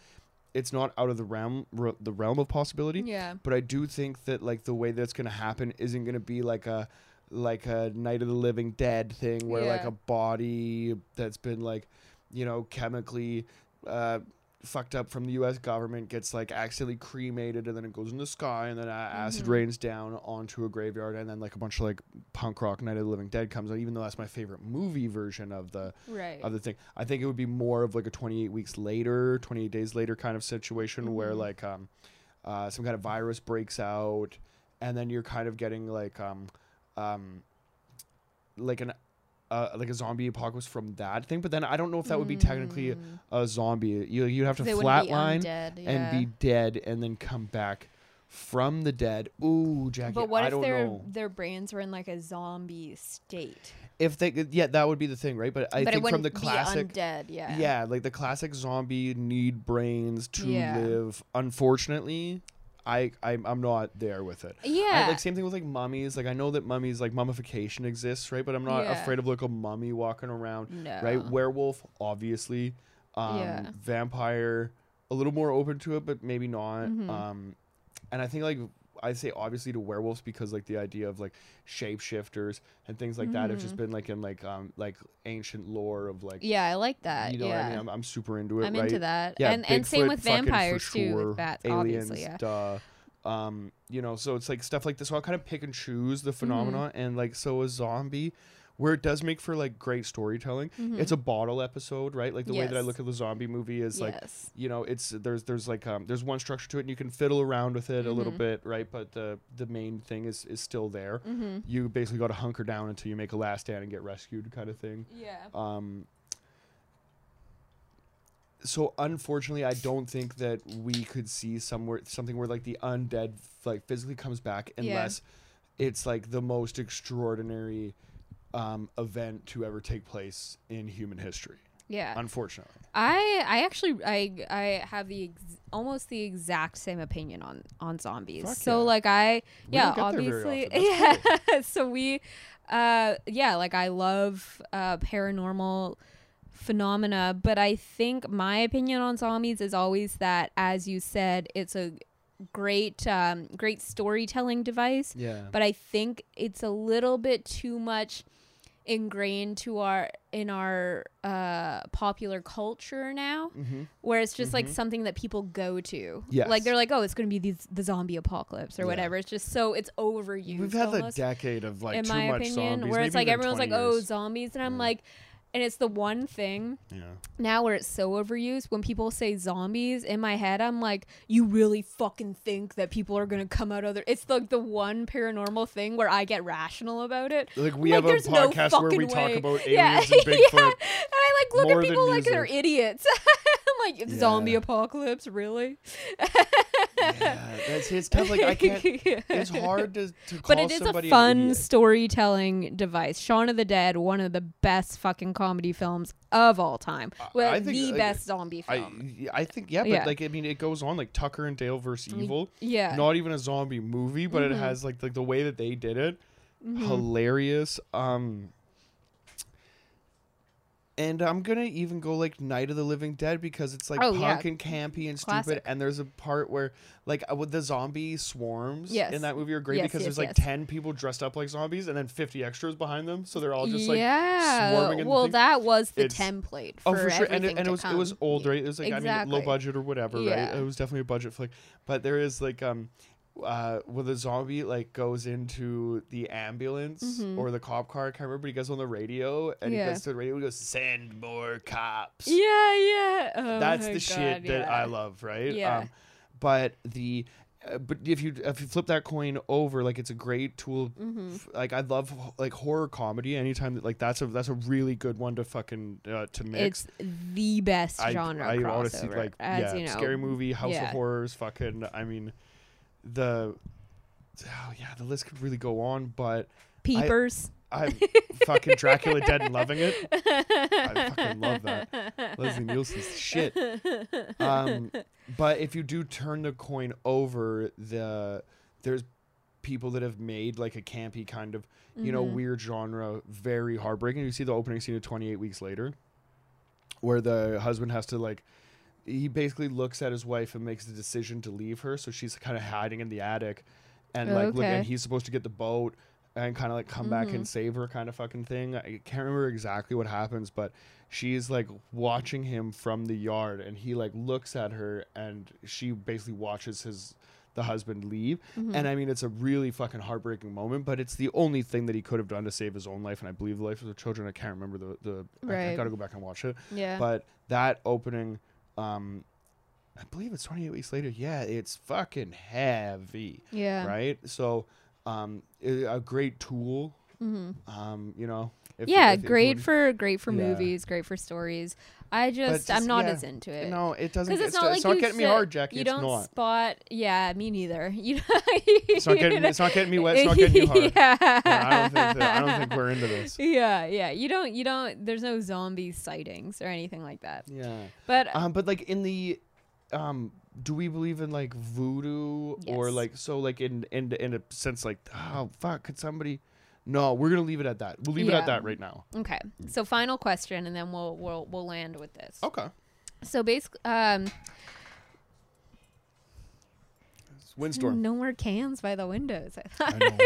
it's not out of the realm r- the realm of possibility. yeah. But I do think that like the way that's gonna happen isn't gonna be like a like a Night of the Living Dead thing where like a body that's been like you know chemically uh, fucked up from the U.S. government gets like accidentally cremated and then it goes in the sky and then a- acid Mhm. rains down onto a graveyard and then like a bunch of like punk rock Night of the Living Dead comes out. Even though that's my favorite movie version of the Right. of the thing. I think it would be more of like a 28 weeks later, 28 days later kind of situation where Mhm. like um, uh, some kind of virus breaks out, and then you're kind of getting like um, um, like an uh, like a zombie apocalypse from that thing. But then I don't know if that would be technically Mm. a zombie. You you'd have to They wouldn't be flatline undead, yeah. and be dead and then come back from the dead. Ooh, Jackie, But what I if don't their know their brains were in like a zombie state? if they. Yeah, that would be the thing, right? But I but it think from wouldn't the classic. be undead, yeah. Yeah, like the classic zombie need brains to Yeah. live. Unfortunately, I I'm, I'm not there with it. Yeah. I, like same thing with like mummies. Like I know that mummies like mummification exists, right? But I'm not Yeah. afraid of like a mummy walking around, no. right? Werewolf, obviously. Um, Yeah. Vampire, a little more open to it, but maybe not. Mhm. Um, and I think like I say obviously to werewolves because like the idea of like shapeshifters and things like that have just Mhm. been like in like um like ancient lore of like Yeah, I like that. you know yeah. what I mean? I'm, I'm super into it. I'm right? into that. Yeah, and and same Bigfoot, with fucking for vampires too, sure. with bats, Aliens, obviously. Yeah. duh. Um, you know, so it's like stuff like this. So I kind of pick and choose Mm-hmm. the phenomena, and like so a zombie, where it does make for like great storytelling. It's a bottle episode, right? Like the way that I Mm-hmm. Look at the zombie movie is like yes. you know it's there's there's like um there's one structure to it and you can fiddle around with it a little Mhm. bit right but the the main thing is is still there Mm-hmm. you basically got to hunker down until you make a last stand and get rescued kind of thing Yeah. um so unfortunately i don't think that we could see somewhere something where like the undead like physically comes back Yeah. unless it's like the most extraordinary um event to ever take place in human history Yeah. unfortunately I I actually I I have the ex- almost the exact same opinion on on zombies. Fuck so yeah. like I We yeah don't get there very obviously [laughs] yeah. [laughs] so we uh yeah like I love uh paranormal phenomena. But I think my opinion on zombies is always that, as you said, it's a great, um, great storytelling device. Yeah. But I think it's a little bit too much ingrained to our in our uh popular culture now mm-hmm. where it's just like Mhm. something that people go to Yes. like they're like oh it's gonna be these the zombie apocalypse or Yeah. whatever it's just so it's overused We've had almost, a decade of like in too my much opinion zombies. where it's like everyone's like oh zombies and i'm Yeah. like and it's the one thing yeah. now where it's so overused. When people say zombies in my head i'm like you really fucking think that people are gonna come out of there? It's like the one paranormal thing where i get rational about it. Like we I'm have a "There's no podcast where we fucking talk about [laughs] aliens Yeah, and Bigfoot. yeah. and i like look more at people like they're idiots. [laughs] I'm like zombie apocalypse really [laughs] yeah, that's it's kind of like I can't. [laughs] It's hard to, to call but it is a somebody an fun idiot. storytelling device. Shaun of the Dead, one of the best fucking comedy films of all time. Well, I think, the like, best zombie film. I I think yeah, but Yeah. like I mean, it goes on like Tucker and Dale versus Evil. yeah. Not even a zombie movie, but it has like like the way that they did it, Mhm. hilarious. Um, and I'm gonna even go like Night of the Living Dead because it's like Oh, punk yeah. and campy and Classic. stupid. And there's a part where like uh, with the zombie swarms Yes. in that movie are great Yes, because yes, there's like ten people dressed up like zombies and then 50 extras behind them, so they're all just like yeah. swarming in well, that was the It's- template Oh, for, for sure, and it, and it was it was old, right? It was like I mean low budget or whatever, Yeah. right? It was definitely a budget flick, but there is like um, uh, where the zombie like goes into the ambulance Mhm. or the cop car. I can't remember. But he goes on the radio and Yeah. he goes to the radio. and goes, "Send more cops." Yeah, yeah. Oh That's the shit God, that I love, right? Yeah. Um, but the uh, but if you if you flip that coin over, like it's a great tool. Mhm. f- Like I love like horror comedy. Anytime that like that's a that's a really good one to fucking uh, to mix. It's the best I, genre I crossover. honestly like as yeah, you know. scary movie, House yeah. of Horrors, fucking. I mean, the oh yeah, the list could really go on, but Peepers. I'm [laughs] fucking Dracula Dead and loving it. I fucking love that. Leslie Nielsen's shit. Um, but if you do turn the coin over, the there's people that have made like a campy kind of you know Mhm. weird genre very heartbreaking. You see the opening scene of 28 Weeks Later, where the husband has to like he basically looks at his wife and makes the decision to leave her, so she's kind of hiding in the attic, and like look, Okay. and he's supposed to get the boat and kind of like come back Mhm. and save her, kind of fucking thing. I can't remember exactly what happens, but she's like watching him from the yard, and he like looks at her, and she basically watches his the husband leave. Mhm. And I mean, it's a really fucking heartbreaking moment, but it's the only thing that he could have done to save his own life, and I believe the life of the children. I can't remember the the. I, I got to go back and watch it. yeah. But that opening, um, I believe it's 28 weeks later. Yeah, it's fucking heavy, yeah. right? So, um, a great tool. hmm Um, you know. If, yeah, if- great for great for Yeah. movies, great for stories. I just, I'm not yeah. as into it. No, it doesn't. Because It's, not not, like it's not you getting me hard, Jackie. You don't not. spot. Yeah, me neither. [laughs] You. It's not getting. It's not getting me wet. It's not getting you [laughs] hard. yeah. I don't think. That, I don't think we're into this. [laughs] Yeah, yeah. You don't. You don't. There's no zombie sightings or anything like that. Yeah. But Um, but like in the, um, do we believe in like voodoo or like so like in in in a sense like oh fuck could somebody? No, we're gonna leave it at that. We'll leave it Yeah. at that right now. okay. So final question, and then we'll we'll we'll land with this. Okay. So basically, um, It's windstorm. [laughs] no more cans by the windows. I I thought. know.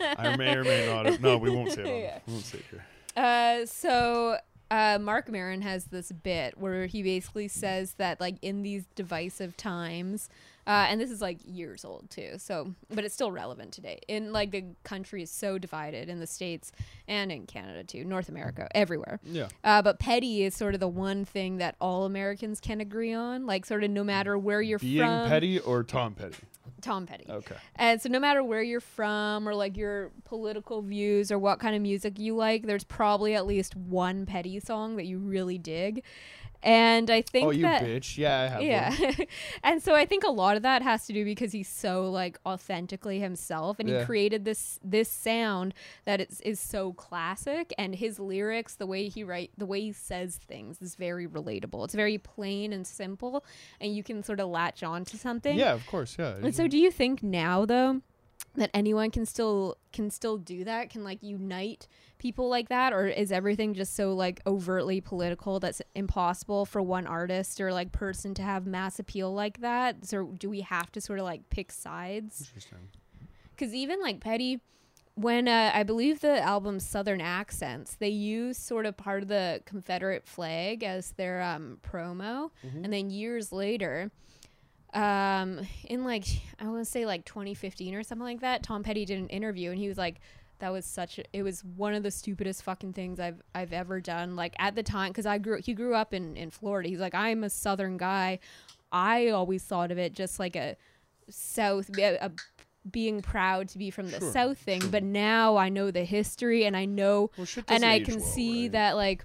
[laughs] I may or may not. Have, no, we won't say it. On, Yeah. We won't say it here. Uh, so uh, Marc Maron has this bit where he basically says that like in these divisive times, uh, and this is like years old too. So, but it's still relevant today. In like the country is so divided in the states and in Canada too, North America, everywhere. Yeah. Uh, but petty is sort of the one thing that all Americans can agree on. Like sort of no matter where you're Being from, petty or Tom Petty. Tom Petty. Okay. And so, no matter where you're from or like your political views or what kind of music you like, there's probably at least one Petty song that you really dig. And I think Oh, you that. bitch. Yeah, I have. Yeah. [laughs] And so I think a lot of that has to do because he's so like authentically himself and Yeah. he created this this sound that is is so classic and his lyrics, the way he write the way he says things is very relatable. It's very plain and simple and you can sort of latch on to something. Yeah, of course. Yeah. And so, do you think now, though, that anyone can still can still do that can like unite people like that or is everything just so like overtly political that's impossible for one artist or like person to have mass appeal like that so do we have to sort of like pick sides Interesting. because even like Petty, when uh, I believe the album Southern Accents, they use sort of part of the Confederate flag as their um, promo, Mhm. and then years later, um, in like I want to say like 2015 or something like that, Tom Petty did an interview, and he was like. That was such. A, it was one of the stupidest fucking things I've I've ever done. Like at the time, because I grew he grew up in in Florida. He's like I'm a Southern guy. I always thought of it just like a South a, a being proud to be from the Sure, South thing, sure. but now I know the history and I know Well, and I can well, see right? that like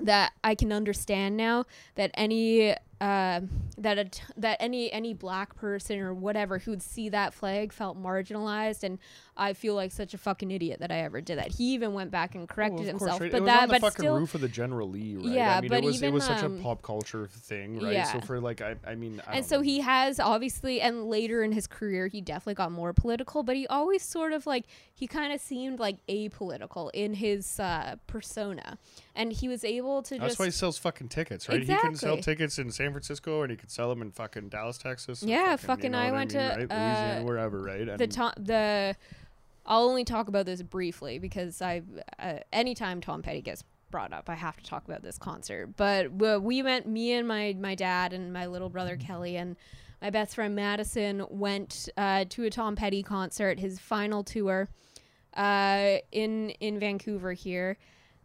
that I can understand now that any uh, that a t- that any any black person or whatever who'd see that flag felt marginalized and I feel like such a fucking idiot that I ever did that. He even went back and corrected course, himself, right? but it was that on the but fucking still roof of the General Lee, right? Yeah, I mean, but it was it was such a um, pop culture thing, right? yeah. So for like, I, I mean, I and so know. he has obviously and later in his career he definitely got more political but he always sort of like he kind of seemed like apolitical in his uh persona and he was able to That's just why he sells fucking tickets, right? Exactly. He can sell tickets in San Francisco, and he could sell them in fucking Dallas, Texas. Yeah, you fucking know I went mean, to, right? Louisiana, uh, wherever, right? And the Tom the I'll only talk about this briefly because I uh, anytime Tom Petty gets brought up I have to talk about this concert but uh, we went me and my my dad and my little brother Kelly and my best friend Madison went uh, to a Tom Petty concert his final tour uh, in in Vancouver here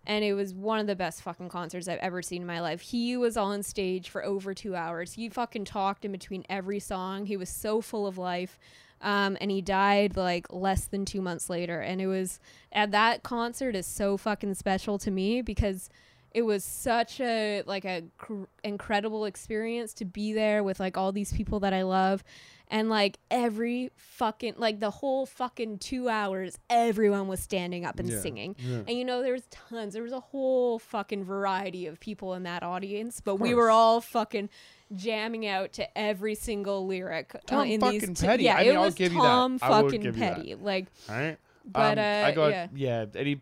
and it was one of the best fucking concerts I've ever seen in my life. He was on stage for over two hours. He fucking talked in between every song. He was so full of life. Um, and he died like less than two months later. And it was, at that concert is so fucking special to me because it was such a like a cr- incredible experience to be there with like all these people that I love and like every fucking like the whole fucking 2 hours everyone was standing up and Yeah, singing yeah. and you know there was tons there was a whole fucking variety of people in that audience but we were all fucking jamming out to every single lyric uh, Tom in fucking these t- Petty. yeah I it mean, I'll was give you that. Tom fucking. Petty like All right. but Um, uh I got yeah yeah. Any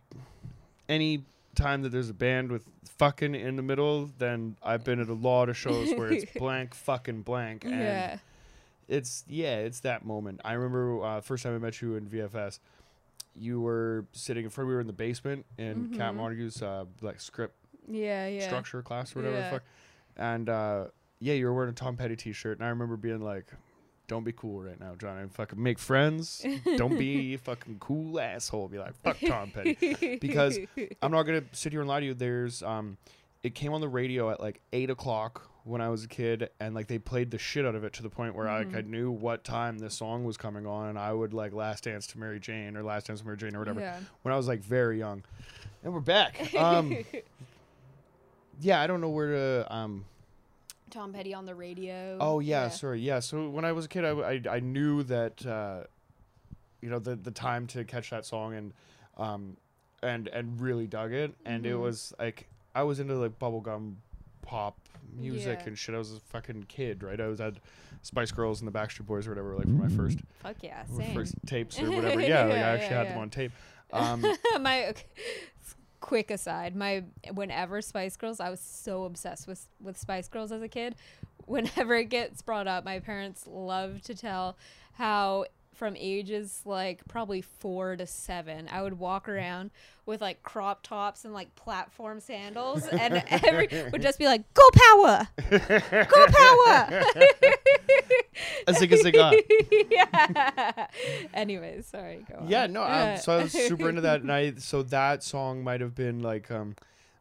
any time that there's a band with fucking in the middle, then I've been at a lot of shows where it's [laughs] blank fucking blank, and yeah it's yeah, it's that moment. I remember uh, first time I met you in VFS. You were sitting in front. We were in the basement in Cat Mhm. Montague's uh, like script yeah yeah structure class or whatever Yeah. the fuck. And uh, yeah, you were wearing a Tom Petty t-shirt, and I remember being like, "Don't be cool right now, John. And fucking make friends. Don't be [laughs] fucking cool asshole. Be like, fuck Tom Petty." because [laughs] I'm not gonna sit here and lie to you. There's um, it came on the radio at like eight o'clock when I was a kid, and like they played the shit out of it to the point where like I Mhm. knew what time this song was coming on, and I would like Last Dance to Mary Jane or Last Dance to Mary Jane or whatever yeah. when I was like very young. And we're back. [laughs] Um, yeah, I don't know where to um. Tom Petty on the radio. Oh yeah, sorry. Yeah, so when I was a kid, I, I, I knew that uh, you know the the time to catch that song and um and and really dug it, and it Mhm. was like I was into like bubblegum pop music Yeah. and shit. I was a fucking kid, right? I was at Spice Girls and the Backstreet Boys or whatever, like for my first Fuck yeah, or same. first tapes or [laughs] whatever. Yeah, like I actually yeah, had yeah. them on tape. [laughs] Um, my okay, quick aside, my whenever Spice Girls, I was so obsessed with with Spice Girls as a kid. Whenever it gets brought up, my parents love to tell how from ages like probably four to seven, I would walk around with like crop tops and like platform sandals, [laughs] and every would just be like, "Go power, go [laughs] power." a zigga zigga. [laughs] yeah. Anyways, sorry. Go on. Yeah, no. Um, so I was super into that, and I so that song might have been like um,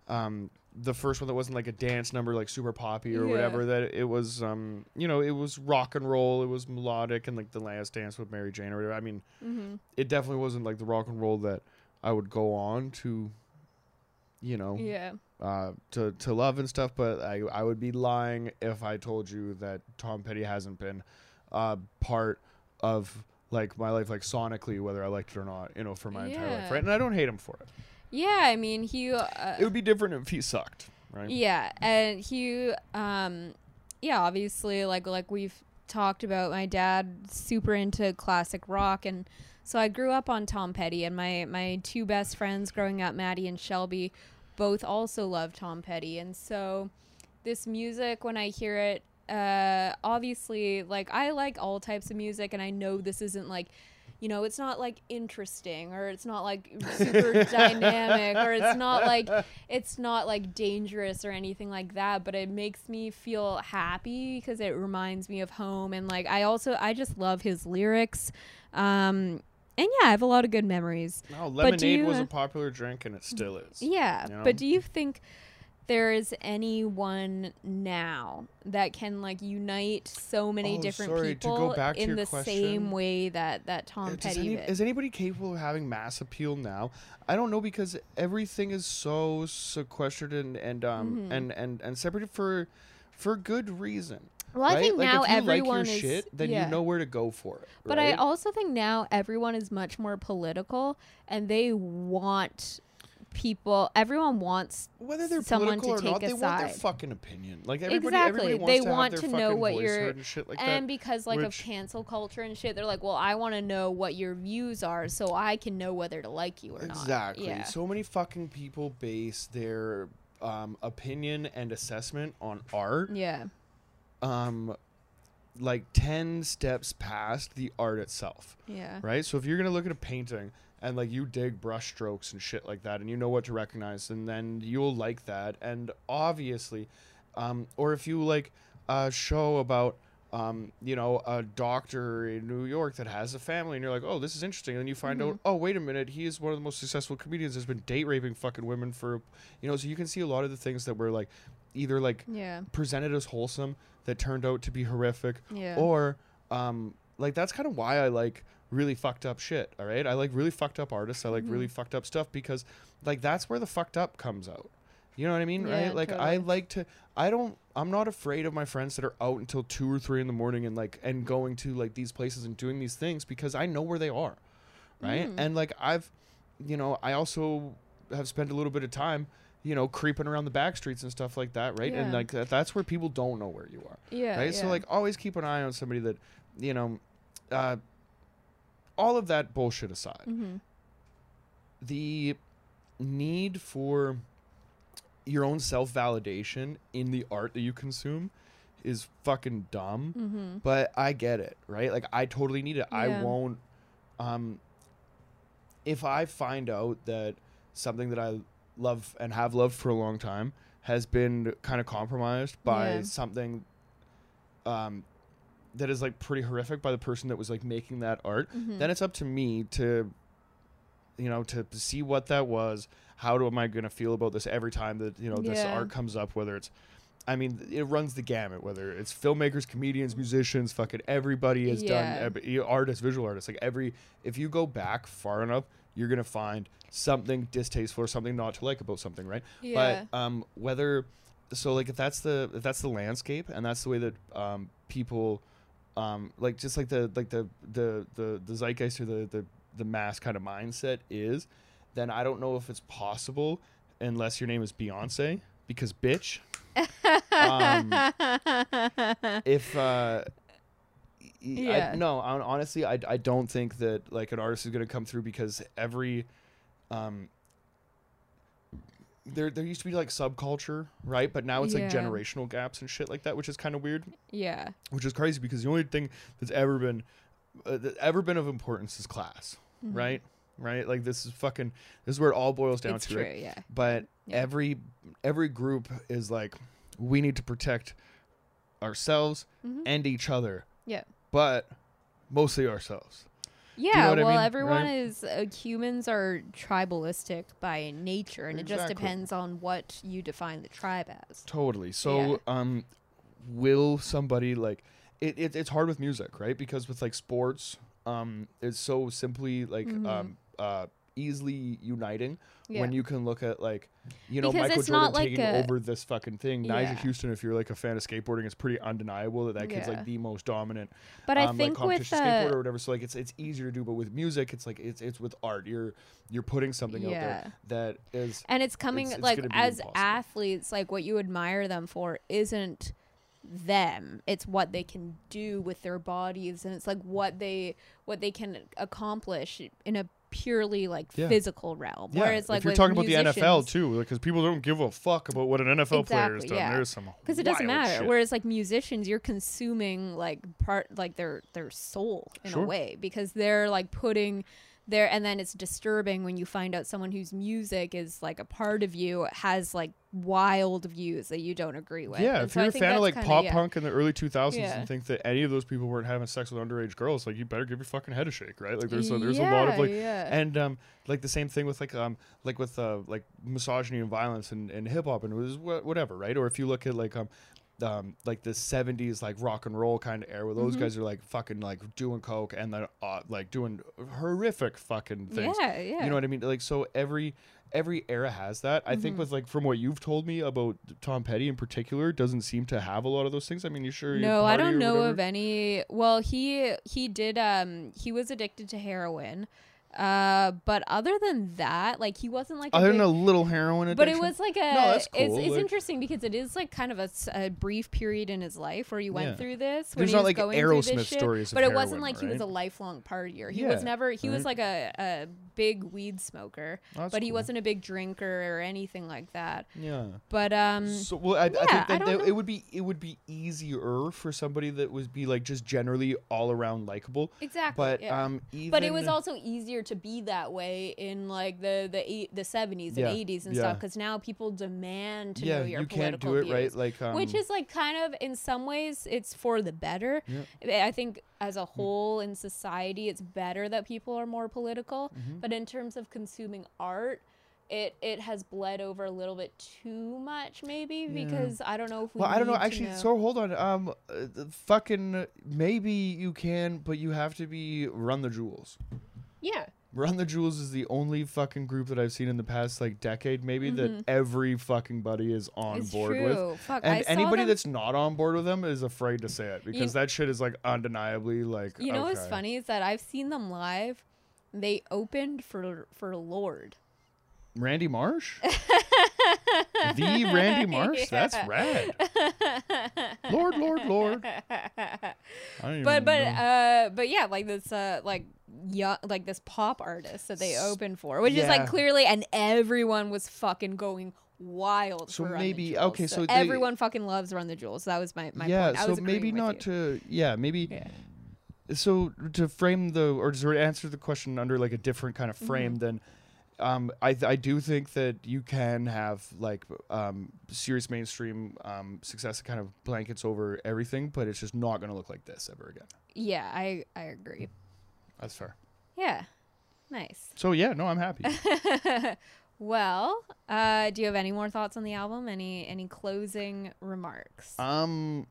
um, the first one that wasn't like a dance number, like super poppy or Yeah. whatever. That it was, um, you know, it was rock and roll. It was melodic, and like the last dance with Mary Jane or whatever. I mean, hmm it definitely wasn't like the rock and roll that I would go on to, you know, Yeah. uh, to to love and stuff. But I I would be lying if I told you that Tom Petty hasn't been uh, part of like my life, like sonically, whether I liked it or not, you know, for my entire life, right? And I don't hate him for it. Yeah, I mean, he. Uh, It would be different if he sucked, right? yeah, and he. Um, yeah, obviously, like like we've talked about, my dad super into classic rock and So I grew up on Tom Petty, and my my two best friends growing up, Maddie and Shelby, both also love Tom Petty, and so this music when I hear it, uh, obviously, like I like all types of music, and I know this isn't like you know, it's not like interesting or it's not like super dynamic or it's not like it's not like dangerous or anything like that, but it makes me feel happy because it reminds me of home and like I also I just love his lyrics. Um and yeah, I have a lot of good memories. No, lemonade you, was a popular drink and it still is. Yeah, you know? but do you think there is anyone now that can like unite so many Oh, different sorry, people in the question, same way that that Tom Petty any- did? is anybody capable of having mass appeal now? I don't know because everything is so sequestered and and um Mhm. and and and separated for for good reason. Well, I think like now if you everyone like your is. shit, then yeah. you know where to go for it. But I also think now everyone is much more political, and they want people. Everyone wants whether they're someone political to or not, take they a want their side. fucking opinion. Like everybody, Exactly. everybody wants They to want to know what you're- and like and that. because like of cancel culture and shit, they're like, well, I want to know what your views are, so I can know whether to like you or not. Exactly. Yeah. So many fucking people base their um, opinion and assessment on art, yeah. um, like ten steps past the art itself. Yeah. right? So if you're gonna look at a painting and like you dig brush strokes and shit like that, and you know what to recognize, and then you'll like that. And obviously, um, or if you like a show about um, you know, a doctor in New York that has a family, and you're like, oh, this is interesting. And then you find out, oh, wait a minute, he is one of the most successful comedians. Has been date raping fucking women for, you know. So you can see a lot of the things that were like, either like Yeah. presented as wholesome that turned out to be horrific, Yeah. or um like that's kind of why I like really fucked up shit. All right, I like really fucked up artists. I like Mm-hmm. really fucked up stuff because like that's where the fucked up comes out. You know what I mean, Yeah, right? Like I like to. I don't. I'm not afraid of my friends that are out until two or three in the morning and like and going to like these places and doing these things because I know where they are, right? Mm. And like I've, you know, I also have spent a little bit of time. You know, creeping around the back streets and stuff like that, right? And like that, that's where people don't know where you are yeah. right? So like always keep an eye on somebody that, you know, uh, all of that bullshit aside, Mhm. the need for your own self validation in the art that you consume is fucking dumb. Mhm. But I get it, right? Like I totally need it. I won't. Um, if I find out that something that I love and have loved for a long time has been kind of compromised by Yeah. something, um, that is like pretty horrific by the person that was like making that art, Mhm. then it's up to me to, you know, to see what that was. How do am I gonna feel about this every time that you know this Yeah. art comes up? Whether it's I mean, it runs the gamut. Whether it's filmmakers, comedians, musicians, fucking everybody has Yeah. done artists, visual artists. Like every, if you go back far enough, you're gonna find something distasteful or something not to like about something, right? yeah. But um, whether so like if that's the if that's the landscape and that's the way that um, people um, like just like the like the the the, the zeitgeist or the, the the mass kind of mindset is, then I don't know if it's possible unless your name is Beyonce because bitch. um, if uh, y- I- Yeah. no, hon- honestly, I I don't think that like an artist is gonna come through because every um there there used to be like subculture, right? But now it's like generational gaps and shit like that, which is kind of weird, yeah. which is crazy because the only thing that's ever been uh, that ever been of importance is class, Mhm. right? Right? Like this is fucking this is where it all boils down It's to, true. right? Yeah. But Yeah. every every group is like we need to protect ourselves Mhm. and each other. Yeah. But mostly ourselves. Yeah, what I well, mean? everyone Right? is uh, humans are tribalistic by nature, and it just depends on what you define the tribe as. Totally. So Yeah. um will somebody like it, it it's hard with music, right? Because with like sports, um it's so simply like Mhm. um uh easily uniting Yeah. when you can look at like you know Because Michael Jordan like taking a- over this fucking thing. Nyjah Huston, if you're like a fan of skateboarding, it's pretty undeniable that that kid's Yeah. like the most dominant but I um, think like with competition skateboarder or uh, whatever. So like it's it's easier to do, but with music, it's like it's it's with art. You're you're putting something out there that is and it's coming it's- it's like as impossible. athletes, like what you admire them for isn't them it's what they can do with their bodies and it's like what they what they can accomplish in a purely like Yeah. physical realm whereas like if you're talking about the NFL too, because people don't give a fuck about what an NFL player has Exactly, done. yeah. There's some because it doesn't matter. shit. Whereas like musicians, you're consuming like part like their their soul in Sure. a way because they're like putting their and then it's disturbing when you find out someone whose music is like a part of you has like wild views that you don't agree with. Yeah, And if so you're a fan of like kinda- pop yeah. punk in the early 2000s Yeah. and think that any of those people weren't having sex with underage girls, like you better give your fucking head a shake, right? Like there's a, there's a lot of like yeah. and um like the same thing with like um like with uh like misogyny and violence and, and hip hop and it was wha- whatever, right? Or if you look at like um um like the 70s like rock and roll kind of era where those Mhm. guys are like fucking like doing coke and then uh, like doing horrific fucking things. yeah, yeah. You know what I mean? Like so every every era has that. I think Mhm. with like from what you've told me about Tom Petty in particular, doesn't seem to have a lot of those things. I mean, you sure? No, I don't know whatever? of any. Well, he he did. Um, he was addicted to heroin. Uh, but other than that, like he wasn't like. a Other big- than a little heroin addiction. but it was like a. No, that's It's cool, it's like- interesting because it is like kind of a, a, brief period in his life where he went Yeah. through this. when There's he not was like going Aerosmith shit, stories of But it wasn't heroin, like he was a lifelong partier. He Yeah, was never. He was like a, a big weed smoker, Oh, that's but he cool. wasn't a big drinker or anything like that. Yeah. But um, So well, I, I yeah, think I that don't they- know. it would be it would be easier for somebody that would be like just generally all around likable. exactly. But yeah. um, even but it was also easier to be that way in like the the eight, the 70s and 80s and yeah. stuff because now people demand to yeah, know your you can't political do it views, right. Like um, which is like kind of in some ways it's for the better Yeah. i think as a whole in society it's better that people are more political Mhm. but in terms of consuming art it it has bled over a little bit too much maybe Yeah. because i don't know if we Well, I don't know. Actually, so hold on. Um, uh, fucking maybe you can, but you have to be Run the Jewels. yeah Run the Jewels is the only fucking group that I've seen in the past like decade, maybe that every fucking buddy is on it's board true with. Fuck, And saw anybody that's not on board with them is afraid to say it because that shit is like undeniably like. You know what's funny is that I've seen them live. They opened for for Lorde. Randy Marsh. [laughs] the Randy Marsh. That's rad. Lorde, Lorde, Lorde. [laughs] I don't But but know. uh but yeah, like this uh like young like this pop artist that they opened for, which is yeah. like clearly and everyone was fucking going wild. So for Run the maybe- Jewels. okay, so they- everyone fucking loves Run the Jewels. That was my my yeah, point. I so was agreeing maybe with not you. to. Yeah, maybe. Yeah. so to frame the or to answer the question under like a different kind of frame Mm-hmm. then um, I, I do think that you can have like um, serious mainstream um, success that kind of blankets over everything, but it's just not going to look like this ever again. Yeah, I I agree. That's fair. Yeah. Nice. So yeah, no, I'm happy. [laughs] well, uh, do you have any more thoughts on the album? Any any closing remarks? um,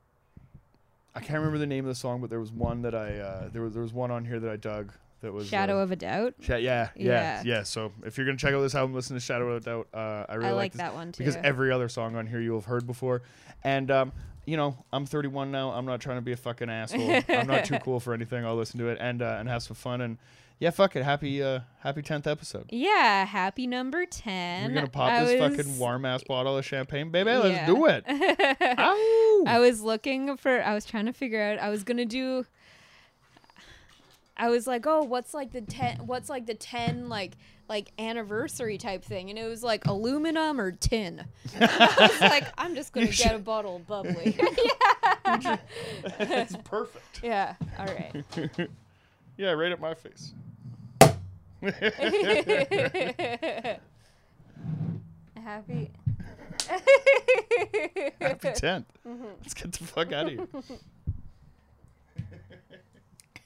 I can't remember the name of the song, but there was one that I uh, there was there was one on here that I dug that was Shadow uh, of a Doubt. Sha- yeah, yeah, Yeah. yeah, So if you're gonna check out this album, listen to Shadow of a Doubt. Uh, I really I like like that one too. because every other song on here you'll have heard before. And um, you know, I'm 31 now. I'm not trying to be a fucking asshole. I'm not too cool for anything. I'll listen to it and uh, and have some fun. And yeah, fuck it. Happy uh, happy 10th episode. yeah, happy number ten. We're gonna pop I this was- fucking warm ass bottle of champagne, baby. Let's do it. [laughs] I was looking for. I was trying to figure out. I was gonna do. I was like, oh, what's like the ten? What's like the ten like like anniversary type thing? And it was like aluminum or tin. [laughs] I was like, I'm just gonna You get a should- bottle of bubbly. [laughs] it's [laughs] perfect. yeah. All right. Yeah, right at my face. Happy. Happy 10th. Mm-hmm. Let's get the fuck out of here.